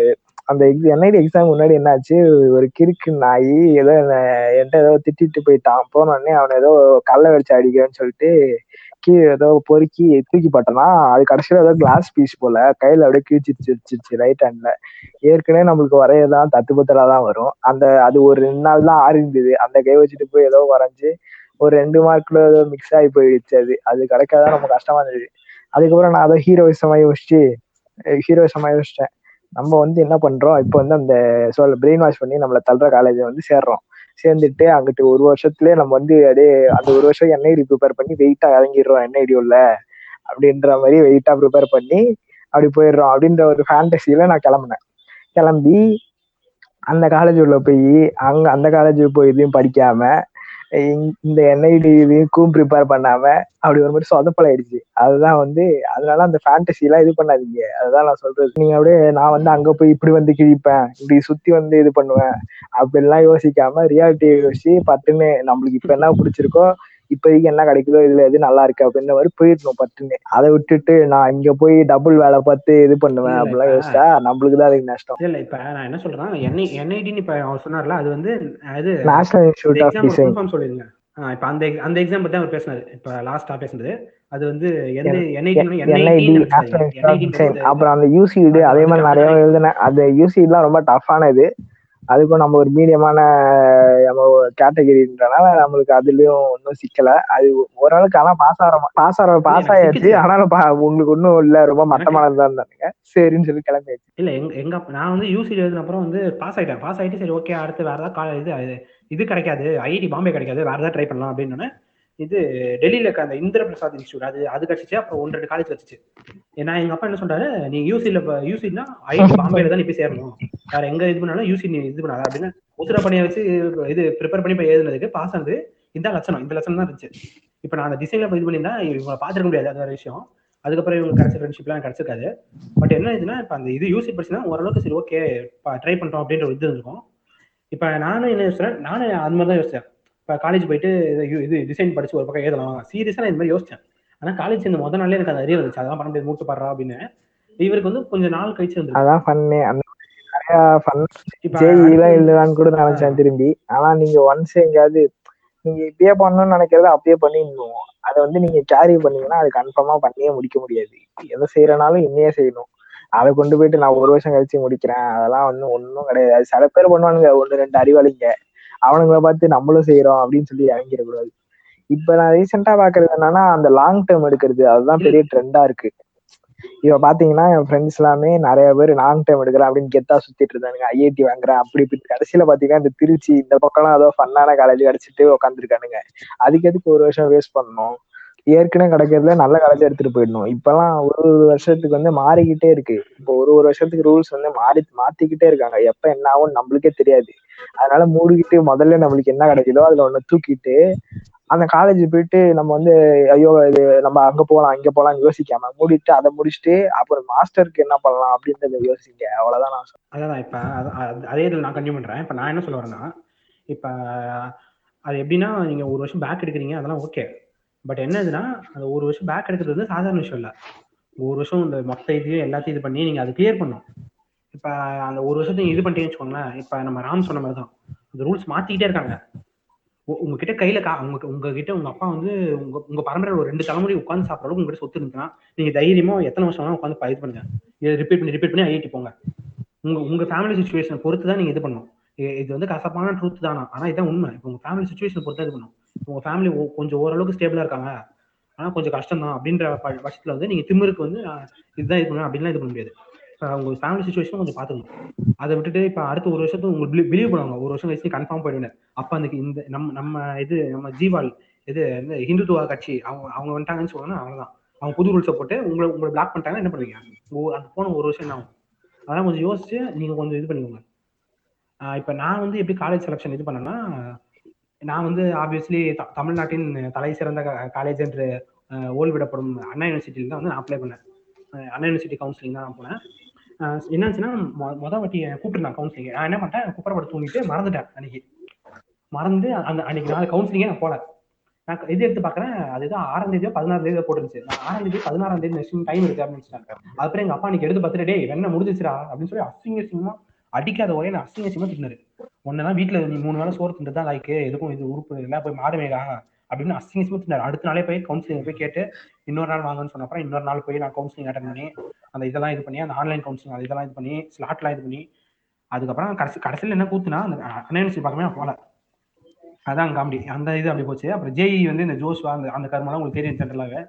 அந்த என்ஐடி எக்ஸாம் முன்னாடி என்னாச்சு? ஒரு கிறுக்கு நாய் ஏதோ என்ன- என்கிட்ட ஏதோ திட்டிட்டு போயிட்டான். போனோடனே அவனை ஏதோ கல்லை வச்சு அடிக்கிறேன்னு சொல்லிட்டு கீழே ஏதோ பொறுக்கி தூக்கி பட்டனா அது கடைசியில ஏதோ கிளாஸ் பீஸ் போல கையில அப்படியே கிழிச்சிருச்சு ரைட் ஹேண்ட்ல ஏற்கனவே நம்மளுக்கு வரையதான் தத்து பத்தலா தான் வரும். அந்த அது ஒரு ரெண்டு நாள் தான் ஆறிந்தது அந்த கை வச்சுட்டு போய் ஏதோ வரைஞ்சு ஒரு ரெண்டு மார்க்ல ஏதோ மிக்ஸ் ஆகி போயிடுச்சு அது. அது கிடைக்காதான் ரொம்ப கஷ்டமா இருந்தது. அதுக்கப்புறம் நான் அதை ஹீரோயிசமா யோசிச்சு ஹீரோயிசமா யோசிச்சேன். நம்ம வந்து என்ன பண்றோம்? இப்போ வந்து அந்த சொல் பிரெயின் வாஷ் பண்ணி நம்மளை தள்ளுற காலேஜ் வந்து சேர்றோம். சேர்ந்துட்டு அங்கிட்டு ஒரு வருஷத்துலயே நம்ம வந்து அப்படியே அந்த ஒரு வருஷம் என்ஐடி ப்ரிப்பேர் பண்ணி வெயிட்டா இறங்கிடுறோம் என்ஐடி உள்ள. அப்படின்ற மாதிரி வெயிட்டா ப்ரிப்பேர் பண்ணி அப்படி போயிடுறோம். அப்படின்ற ஒரு ஃபேண்டசியில நான் கிளம்புனேன். கிளம்பி அந்த காலேஜ் உள்ள போய் அங்க அந்த காலேஜ் போய் எதுவும் படிக்காம இந்த என்ஐடி இதுக்கும் ப்ரிப்பேர் பண்ணாம அப்படி ஒரு மாதிரி சொதப்பலாயிடுச்சு அதுதான் வந்து அதனால அந்த ஃபேண்டசி எல்லாம் இது பண்ணாதீங்க. அதுதான் நான் சொல்றது. நீங்க அப்படியே நான் வந்து அங்க போய் இப்படி வந்து கிழிப்பேன் இப்படி சுத்தி வந்து இது பண்ணுவேன் அப்படிலாம் யோசிக்காம ரியாலிட்டியை யோசிச்சு பட்டுன்னு நம்மளுக்கு இப்ப என்ன பிடிச்சிருக்கோ இப்போதைக்கு என்ன கிடைக்குதோ இதுல எது நல்லா இருக்கு அப்படின்ற மாதிரி போயிடணும் பட்டுன்னு. அதை விட்டுட்டு நான் இங்க போய் டபுள் வேலை பார்த்து இது பண்ணுவேன் அப்படிலாம் யோசிச்சா நம்மளுக்கு தான் அதுக்கு நஷ்டம். இல்ல இப்ப நான் என்ன சொல்றேன் என்ஐ என்ஐடின்னு இப்ப அவர் சொன்னார்ல அது வந்து அது நேஷனல் இன்ஸ்டியூட் ஆஃப் டிசைன் சொல்லிருங்க இப்ப அந்த அந்த எக்ஸாம் பத்தி அவர் பேசினாரு. இப்ப லாஸ்டா பேசுனது. அது வந்து டிசைன் அப்புறம் அந்த யூசிடு அதே மாதிரி நிறைய எழுதினேன். அந்த யூசிட்லாம் ரொம்ப டஃப்பானது அதுக்கும் நம்ம ஒரு மீடியமான நம்ம கேட்டகரின்றனால நம்மளுக்கு அதுலயும் ஒன்றும் சிக்கல. அது ஓரளவுக்கு ஆனா பாஸ் ஆகிற பாஸ் ஆகிற பாஸ் ஆயாச்சு. ஆனாலும் பா- உங்களுக்கு ஒன்றும் இல்ல ரொம்ப மட்டமானது தான் இருந்தானுங்க சரின்னு சொல்லி கிளம்பியாச்சு. இல்ல எங்க எங்க நான் வந்து யூசி எழுதின அப்புறம் வந்து பாஸ் ஆயிட்டேன். பாஸ் ஆயிட்டு சரி ஓகே அடுத்து வேற ஏதாவது காலேஜ் இது இது கிடைக்காது. ஐஐடி பாம்பே கிடைக்காது. வேற ஏதாவது ட்ரை பண்ணலாம் அப்படின்னு இது டெல்லியில இருக்க அந்த இந்திர பிரசாத் இன்ஸ்டியூட் அது அது கிடைச்சிச்சு அப்புறம் ஒன்று ரெண்டு காலேஜ் கிடைச்சிச்சு ஏன்னா எங்க அப்பா என்ன சொல்றாரு நீ யூசில யூசினா ஐஐடி பாம்பேல தான் நீ போய் சேரணும். வேற எங்க இது பண்ணாலும் யூசி நீ இது பண்ணாத அப்படின்னு உத்தர பணியை வச்சு இது ப்ரிப்பேர் பண்ணி போய் எழுதுனதுக்கு பாஸ் ஆனது இந்த லட்சணம். இந்த லட்சணம் தான் இருந்துச்சு. இப்போ நான் அந்த டிசைன்ல இது பண்ணியிருந்தா இவங்களை பார்த்துருக்க முடியாது அது வேற விஷயம். அதுக்கப்புறம் இவங்க கிடைச்ச ஃப்ரெண்ட்ஷிப்லாம் கிடைச்சிருக்காது. பட் என்ன இதுன்னா இப்போ அந்த இது யூசி படிச்சுன்னா ஓரளவுக்கு சரி ஓகே ட்ரை பண்றோம் அப்படின்ற ஒரு இது இருக்கும் இப்போ நானும் என்ன யோசிச்சேன் நானும் அது மாதிரி தான் யோசிச்சேன். இப்போ காலேஜ் போயிட்டு இது டிசைன் படிச்சு ஒரு பக்கம் எழுதலாம் சீரியஸாக நான் இந்த மாதிரி யோசிச்சேன். ஆனால் காலேஜ் இந்த முத நாளே எனக்கு அந்த அறிவு இருந்துச்சு. அதெல்லாம் பண்ண முடியாது. மூட்டு பாடுறா அப்படின்னு. இவருக்கு வந்து கொஞ்சம் நாள் கழிச்சு வந்து அதான் ஃபன்னு அந்த நிறைய ஃபன் இப்போ ஜேஇலாம் எழுதலாம்னு கூட நினைச்சேன் திரும்பி. ஆனா நீங்க ஒன்ஸ் எங்கேயாவது நீங்க இப்பயே பண்ணணும்னு நினைக்கிறத அப்பயே பண்ணிடணும். அதை வந்து நீங்க கேரி பண்ணீங்கன்னா அது கன்ஃபார்மா பண்ணியே முடிக்க முடியாது. எதை செய்யறனாலும் இன்னையே செய்யணும். அதை கொண்டு போயிட்டு நான் ஒரு வருஷம் கழிச்சு முடிக்கிறேன். அதெல்லாம் வந்து ஒன்றும் கிடையாது. சில பேர் பண்ணுவானுங்க. ஒன்று ரெண்டு அறிவாளிங்க. அவனுங்கள பார்த்து நம்மளும் செய்யறோம் அப்படின்னு சொல்லி இறங்கிடக்கூடாது. இப்ப நான் ரீசெண்டா பாக்குறது என்னன்னா அந்த லாங் டேர்ம் எடுக்கிறது அதுதான் பெரிய ட்ரெண்டா இருக்கு. இப்ப பாத்தீங்கன்னா என் ஃப்ரெண்ட்ஸ் எல்லாமே நிறைய பேர் லாங் டைம் எடுக்கிறேன் அப்படின்னு கெத்தா சுத்திட்டு இருந்தானுங்க. ஐஐடி வாங்குறேன் அப்படி இப்படி கடைசியில பாத்தீங்கன்னா இந்த திருச்சி இந்த பக்கம்லாம் ஏதோ ஃபன்னான காலேஜ் கிடைச்சிட்டு உட்காந்துருக்கானுங்க அதுக்கு எதுக்கு ஒரு வருஷம் வேஸ்ட் பண்ணணும்? ஏற்கனவே கிடைக்கிறதுல நல்ல காலேஜ் எடுத்துட்டு போயிடணும். இப்பெல்லாம் ஒரு ஒரு வருஷத்துக்கு வந்து மாறிக்கிட்டே இருக்கு. இப்போ ஒரு ஒரு வருஷத்துக்கு ரூல்ஸ் வந்து மாறி மாத்திக்கிட்டே இருக்காங்க. எப்ப என்ன ஆகும் நம்மளுக்கே தெரியாது. அதனால மூடிக்கிட்டு முதல்ல நம்மளுக்கு என்ன கிடைக்குதோ அதுல ஒண்ணு தூக்கிட்டு அந்த காலேஜ் போயிட்டு நம்ம வந்து ஐயோ இது நம்ம அங்க போகலாம் இங்க போகலாம் யோசிக்காம மூடிட்டு அதை முடிச்சுட்டு அப்புறம் மாஸ்டருக்கு என்ன பண்ணலாம் அப்படின்றத யோசிங்க. அவ்வளவுதான் நான் சொல்றேன். அதான் அதே இதில் நான் கண்டினியூ பண்றேன். இப்போ நான் என்ன சொல்ல வரேன்னா அது எப்படின்னா நீங்க ஒரு வருஷம் பேக் எடுக்கிறீங்க அதெல்லாம் ஓகே பட் என்னதுன்னா அந்த ஒரு வருஷம் பேக் எடுக்கிறது வந்து சாதாரண விஷயம் இல்லை. ஒரு வருஷம் இந்த மொத்த இதையும் எல்லாத்தையும் இது பண்ணி நீங்க அது கிளியர் பண்ணும் இப்ப அந்த ஒரு வருஷத்துக்கு இது பண்ணிட்டீங்கன்னு வச்சுக்கோங்களேன் இப்ப நம்ம ராம் சொன்ன மாதிரி தான் அந்த ரூல்ஸ் மாத்திக்கிட்டே இருக்காங்க. உங்ககிட்ட கையில கா உங்க உங்ககிட்ட உங்க அப்பா வந்து உங்க உங்க பரம்பரை ஒரு ரெண்டு தலைமுறை உட்காந்து சாப்பிட்ற உங்ககிட்ட சொத்து இருந்துச்சுன்னா நீங்க தைரியமா எத்தனை வருஷம் வேணா உட்காந்து இது பண்ணுங்க. இதை ரிப்பீட் பண்ணி ரிப்பீட் பண்ணி ஐஐடி போங்க. உங்க உங்க ஃபேமிலி சுச்சுவேஷன் பொறுத்து தான் நீங்க இது பண்ணணும். இது வந்து கசப்பான ட்ரூத் தானா? ஆனா இதான் உண்மை. இப்போ உங்க ஃபேமிலி சுச்சுவேஷன் பொறுத்து இது பண்ணணும். உங்க ஃபேமிலி கொஞ்சம் ஓரளவுக்கு ஸ்டேபிளா இருக்காங்க. ஆனா கொஞ்சம் கஷ்டம் தான் அப்படின்ற ப- பட்சத்துல வந்து நீங்க திமிருக்கு வந்து இதுதான் இது பண்ணணும். அப்படின்லாம் இது பண்ண முடியாது. உங்க ஃபேமிலி சுச்சுவேஷன் கொஞ்சம் பாத்துக்கணும் அதை விட்டுட்டு இப்போ அடுத்த ஒரு வருஷத்துக்கு உங்களுக்கு பிலீவ் பண்ணுவாங்க. ஒரு வருஷம் கழிச்சு கன்ஃபார்ம் போயிடுவேன் அப்ப அந்த இந்த நம்ம நம்ம இது நம்ம ஜீவால் இது இந்த ஹிந்துத்துவா கட்சி அவங்க அவங்க வந்துட்டாங்கன்னு சொல்லணும் அவ்வளவுதான். அவங்க புது ரூல்ஸை போட்டு உங்களை உங்களை பிளாக் பண்ணிட்டாங்கன்னா என்ன பண்ணுவீங்க? அது போன ஒரு வருஷம் என்ன ஆகும்? அதெல்லாம் கொஞ்சம் யோசிச்சு நீங்க கொஞ்சம் இது பண்ணிக்கோங்க. இப்ப நான் வந்து எப்படி காலேஜ் செலெக்ஷன் இது பண்ணேன்னா நான் வந்து ஆப்வியஸ்லி தமிழ்நாட்டின் தலை சிறந்த காலேஜ் என்று ஓல்விடப்படும் அண்ணா யூனிவர்சிட்டியில் தான் வந்து நான் அப்ளை பண்ணேன். அண்ணா யூனிவர்சிட்டி கவுன்சிலிங் தான் நான் போனேன். என்னாச்சுன்னா மொ- மொத வாட்டி கூப்பிட்டுருந்தான் கவுன்சிலிங் நான் என்ன பண்ணிட்டேன் குப்பரப்பட தூங்கிட்டு மறந்துட்டேன் அன்னைக்கு. மறந்து அந்த அன்னைக்கு நான் கவுன்சிலிங்கே நான் போல. நான் இது எடுத்து பார்க்கறேன் அதுதான் ஆறாம் தேதியோ பதினாறு தேதியோ போட்டுருந்துச்சு. நான் ஆறாம் தேதி பதினாறாம் தேதி நெக்ஸ்ட் டைம் இருக்கு அப்படின்னு வச்சுட்டாங்க அப்புறம் எங்க அப்பா அன்னைக்கு எடுத்து பார்த்துட்டு டே வெண்ண முடிஞ்சிச்சுரா அப்படின்னு சொல்லி அசிங்க சிங்கமா அடிக்காத ஒரே அசிங்க சிங்கமா திட்டினாரு. ஒன்னெல்லாம் வீட்டுல நீ மூணு வேலை சோறு தின்றது தான் லைக்கு எதுக்கும் இது உறுப்பு இல்லை போய் மாடுமேடா அப்படின்னு அசிங்க சிங்கமா அடுத்த நாளே போய் கவுன்சிலிங் போய் கேட்டு இன்னொரு நாள் வாங்கன்னு சொன்ன அப்புறம் இன்னொரு நாள் போய் நான் கவுன்சிலிங் அட்டன் பண்ணி அந்த இதெல்லாம் இது பண்ணி அந்த ஆன்லைன் கவுன்சிலிங் அது இதெல்லாம் இது பண்ணி ஸ்லாட்லாம் இது பண்ணி அதுக்கப்புறம் கடைசி கடைசியில் என்ன கூத்துனா அந்த அன்யூனிவர்சிட்டி பார்க்கவே நான் போல அதான் காமெடி அந்த இது அப்படி போச்சு. அப்புறம் ஜேஇ வந்து இந்த ஜோஷ்வா அந்த அந்த கருமெல்லாம் உங்களுக்கு தெரியும் சென்ட்ரலாகவே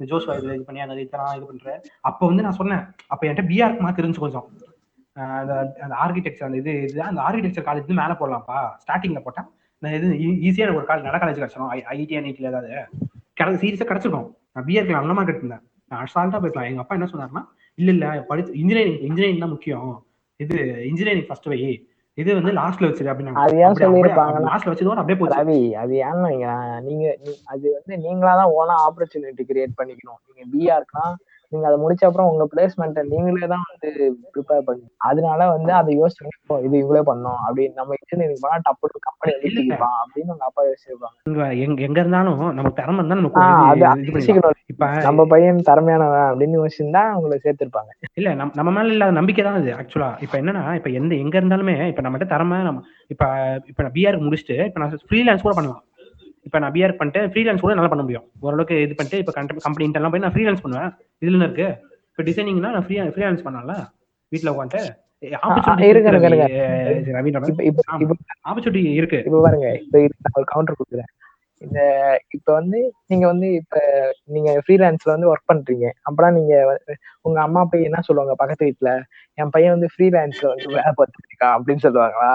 இந்த ஜோஸ்வா இது இது பண்ணி அந்த இதெல்லாம் இது பண்ற. அப்போ வந்து நான் சொன்னேன் அப்போ என்கிட்ட பிஆர்க்கு மார்க் இருந்துச்சு கொஞ்சம். அந்த அந்த ஆர்கிடெக்சர் அந்த இது இது அந்த ஆர்கிடெக்சர் காலேஜ் மேலே போடலாம்ப்பா. ஸ்டார்டிங்கில் போட்டேன். இது ஈஸியாக எனக்கு ஒரு காலேஜ் நல்ல காலேஜ் கிடச்சிடும் ஐடி ஐடியில் ஏதாவது. கிடை சீரியஸாக கிடச்சிருக்கும். நான் பிஆர்க்கு நல்ல மார்க் எடுத்திருந்தேன் நான் அசால்ட்டாக போயிருக்கலாம் எங்கள் அப்பா என்ன சொன்னாருன்னா இல்லை இல்லை படிச்சு இன்ஜினியரிங் இன்ஜினியரிங் தான் முக்கியம். இது இன்ஜினியரிங் ஃபர்ஸ்ட் வை. இது வந்து லாஸ்ட்ல வச்சிரு அப்படின்னா லாஸ்ட்ல வச்சதோட அப்படியே போச்சு. ரவி அது ஏன்னு நீங்க அது வந்து நீங்களா தான் ஓனா ஆப்பர்ச்சுனிட்டி கிரியேட் பண்ணிக்கணும். நீங்க பிஆர்க்குனா நீங்க அதை முடிச்ச அப்புறம் உங்க பிளேஸ்மெண்ட்டை நீங்களே தான் வந்து ப்ரிப்பேர் பண்ணி அதனால வந்து அதை யோசிச்சு "ஓ, இது இவ்வளோ பண்ணோம் அப்படின்னு நம்ம இன்ஜினியரிங் பண்ணா டப்பு கம்பெனி எழுதிக்கலாம் அப்படின்னு உங்க அப்பா யோசிச்சிருப்பாங்க. எங்க எங்க இருந்தாலும் நமக்கு திறமை இருந்தா இது- இது இப்ப நம்ம பையன் திறமையானவன் அப்படின்னு யோசிச்சிருந்தா உங்களை சேர்த்திருப்பாங்க. இல்ல நம்ம நம்ம மேல இல்லாத நம்பிக்கை தான் அது ஆக்சுவலா இப்ப என்னன்னா இப்ப எந்த எங்க இருந்தாலுமே இப்ப நம்மகிட்ட திறமை நம்ம இப்ப இப்ப நான் பிஆர் முடிச்சுட்டு இப்ப நான் ஃப்ரீலான்ஸ் கூட பண்ணலாம். இப்ப நான் பிஆர் பண்ணிட்டு ஃப்ரீலான்ஸ் கூட நல்லா பண்ண முடியும். ஓரளவுக்கு இது பண்ணிட்டு இப்ப கம்பெனி இன்டர்லாம் போய் நான் ஃப்ரீலான்ஸ் பண்ணுவேன். இதுல இருக்கு? இப்ப டிசைனிங்னா நான் ஃப்ரீ ஃப்ரீலான்ஸ் பண்ணலாம்ல? வீட்ல உட்காந்துட்டு ஆப்பர்ச்சுனிட்டி இருக்கு இப்ப பாருங்க இப்ப இது நான் ஒரு கவுண்டர் கொடுக்குறேன். இந்த இப்ப வந்து நீங்க வந்து இப்ப நீங்க ஃப்ரீலான்ஸ்ல வந்து ஒர்க் பண்றீங்க. அப்பனா நீங்க உங்க அம்மா பையன் என்ன சொல்லுவாங்க பக்கத்து வீட்டுல என் பையன் வந்து ஃப்ரீலான்ஸ்ல வந்து வேலை பார்த்துட்டு இருக்கான் அப்படின்னு சொல்லுவாங்களா?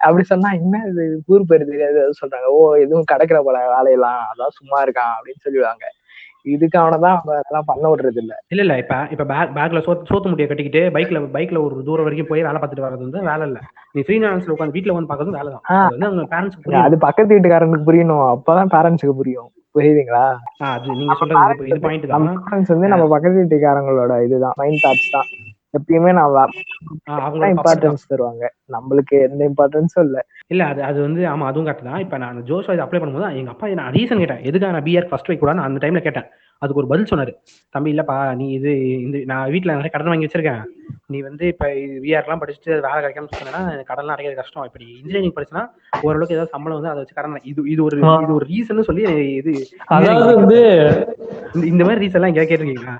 அப்படி சொன்னா என்ன இது? ஊர் பேர் தெரியாது சொல்றாங்க. ஓ எதுவும் கிடைக்கிற போல வேலையெல்லாம். அதான் சும்மா இருக்கான் அப்படின்னு சொல்லிடுவாங்க. இதுக்கு அவனதான் அவங்க அதெல்லாம் பண்ண விடுறது இல்ல. இல்ல இல்ல இப்ப இப்ப பேக் பேக்ல சோத்து சோத்து முடிய கட்டிக்கிட்டு பைக்ல பைக்ல ஒரு தூரம் வரைக்கும் போய் வேலை பார்த்துட்டு வர்றது வந்து வேலை இல்ல. நீ ஃப்ரீலான்ஸ்ல உட்காந்து வீட்ல வந்து பாக்குறது வேலை தான். அவங்க பேரண்ட்ஸ் அது பக்கத்து வீட்டுக்காரனுக்கு புரியணும். அப்பதான் பேரண்ட்ஸுக்கு புரியும். புரியுதுங்களா? அது நீங்க சொல்றது இது- பாயிண்ட் தான். வந்து நம்ம பக்கத்து வீட்டுக்காரங்களோட இதுதான் மைண்ட் தாட்ஸ் தான். எப்பயுமே நான். இம்பார்ட்டன்ஸ் தருவாங்க. நம்மளுக்கு எந்த இம்பார்ட்டன்ஸும் இல்ல. இல்ல அது அது வந்து ஆமா அதுவும் கரெக்ட் தான். இப்ப நான் ஜோஸ் அப்ளை பண்ணும்போது எங்க அப்பா நான் ரீசன் கேட்டேன் எதுக்காக நான் பிஆர் ஃபர்ஸ்ட் வைக்க கூடாது அந்த டைம்ல கேட்டேன். அதுக்கு ஒரு பதில் சொன்னாரு. தம்பி இல்லப்பா நீ இது இந்த நான் வீட்ல நிறைய கடன் வாங்கி வச்சிருக்கேன். நீ வந்து இப்ப பிஆர்லாம் படிச்சுட்டு வேலை கிடைக்காம சொன்னா கடன்லாம் அடைக்கிறது கஷ்டம். இப்ப நீ இன்ஜினியரிங் படிச்சுனா ஓரளவுக்கு ஏதாவது சம்பளம் வந்து அதை வச்சு கடன் இது இது ஒரு. இது ஒரு ரீசன் சொல்லி இது அதாவது வந்து இந்த- மாதிரி ரீசன் எல்லாம் எங்கேயா கேட்டிருக்கீங்களா?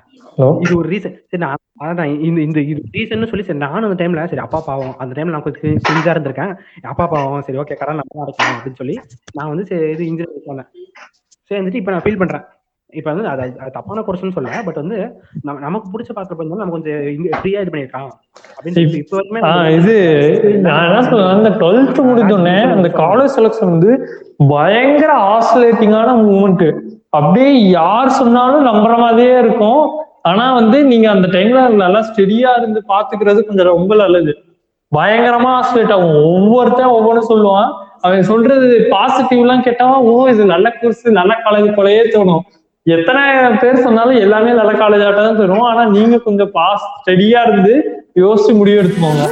இது ஒரு ரீசன் சரி நான் அதான் இந்த இந்த இது ரீசன் சொல்லி சரி நானும் அந்த டைம்ல சரி அப்பா பாவம் அந்த டைம்ல நான் கொஞ்சம் செஞ்சா இருந்திருக்கேன். அப்பா பாவம் சரி ஓகே கடன் நம்ம அடைக்கணும் அப்படின்னு சொல்லி நான் வந்து சரி இது இன்ஜினியரிங் சொன்னேன் சரி வந்துட்டு இப்போ நான் ஃபீல் பண்றேன். இப்போ வந்து அது தப்பான கோர்ஸ்னு சொல்ல பட் வந்து நமக்கு பிடிச்ச பாத்திரம் பண்ணாலும் நம்ம கொஞ்சம் ஃப்ரீயா இது பண்ணிருக்கான் அப்படின்னு இப்போ வரைக்குமே இது நான் என்ன சொல்றேன் அந்த டுவெல்த் முடிஞ்சோடனே அந்த காலேஜ் செலக்ஷன் வந்து பயங்கர ஆசிலேட்டிங்கான மூமெண்ட் அப்படியே யார் சொன்னாலும் நம்புற மாதிரியே இருக்கும் ஆனா வந்து நீங்க அந்த டைம்ல நல்லா ஸ்டெடியா இருந்து பாத்துக்கிறது கொஞ்சம் ரொம்ப நல்லது பயங்கரமா ஆசிலேட் ஆகும் ஒவ்வொருத்தன் ஒவ்வொன்றும் சொல்லுவான் அவன் சொல்றது பாசிட்டிவ் எல்லாம் கேட்டவன் ஓ இது நல்ல கோர்ஸ் நல்ல காலேஜ் போலயே தோணும் எத்தனை பேர் சொன்னாலும் எல்லாமே நல்ல காலேஜ் ஆட்டம் தான் தரும். ஆனா நீங்க கொஞ்சம் பாஸ் ஸ்டெடியா இருந்து யோசிச்சு முடிவு எடுத்துக்கோங்க.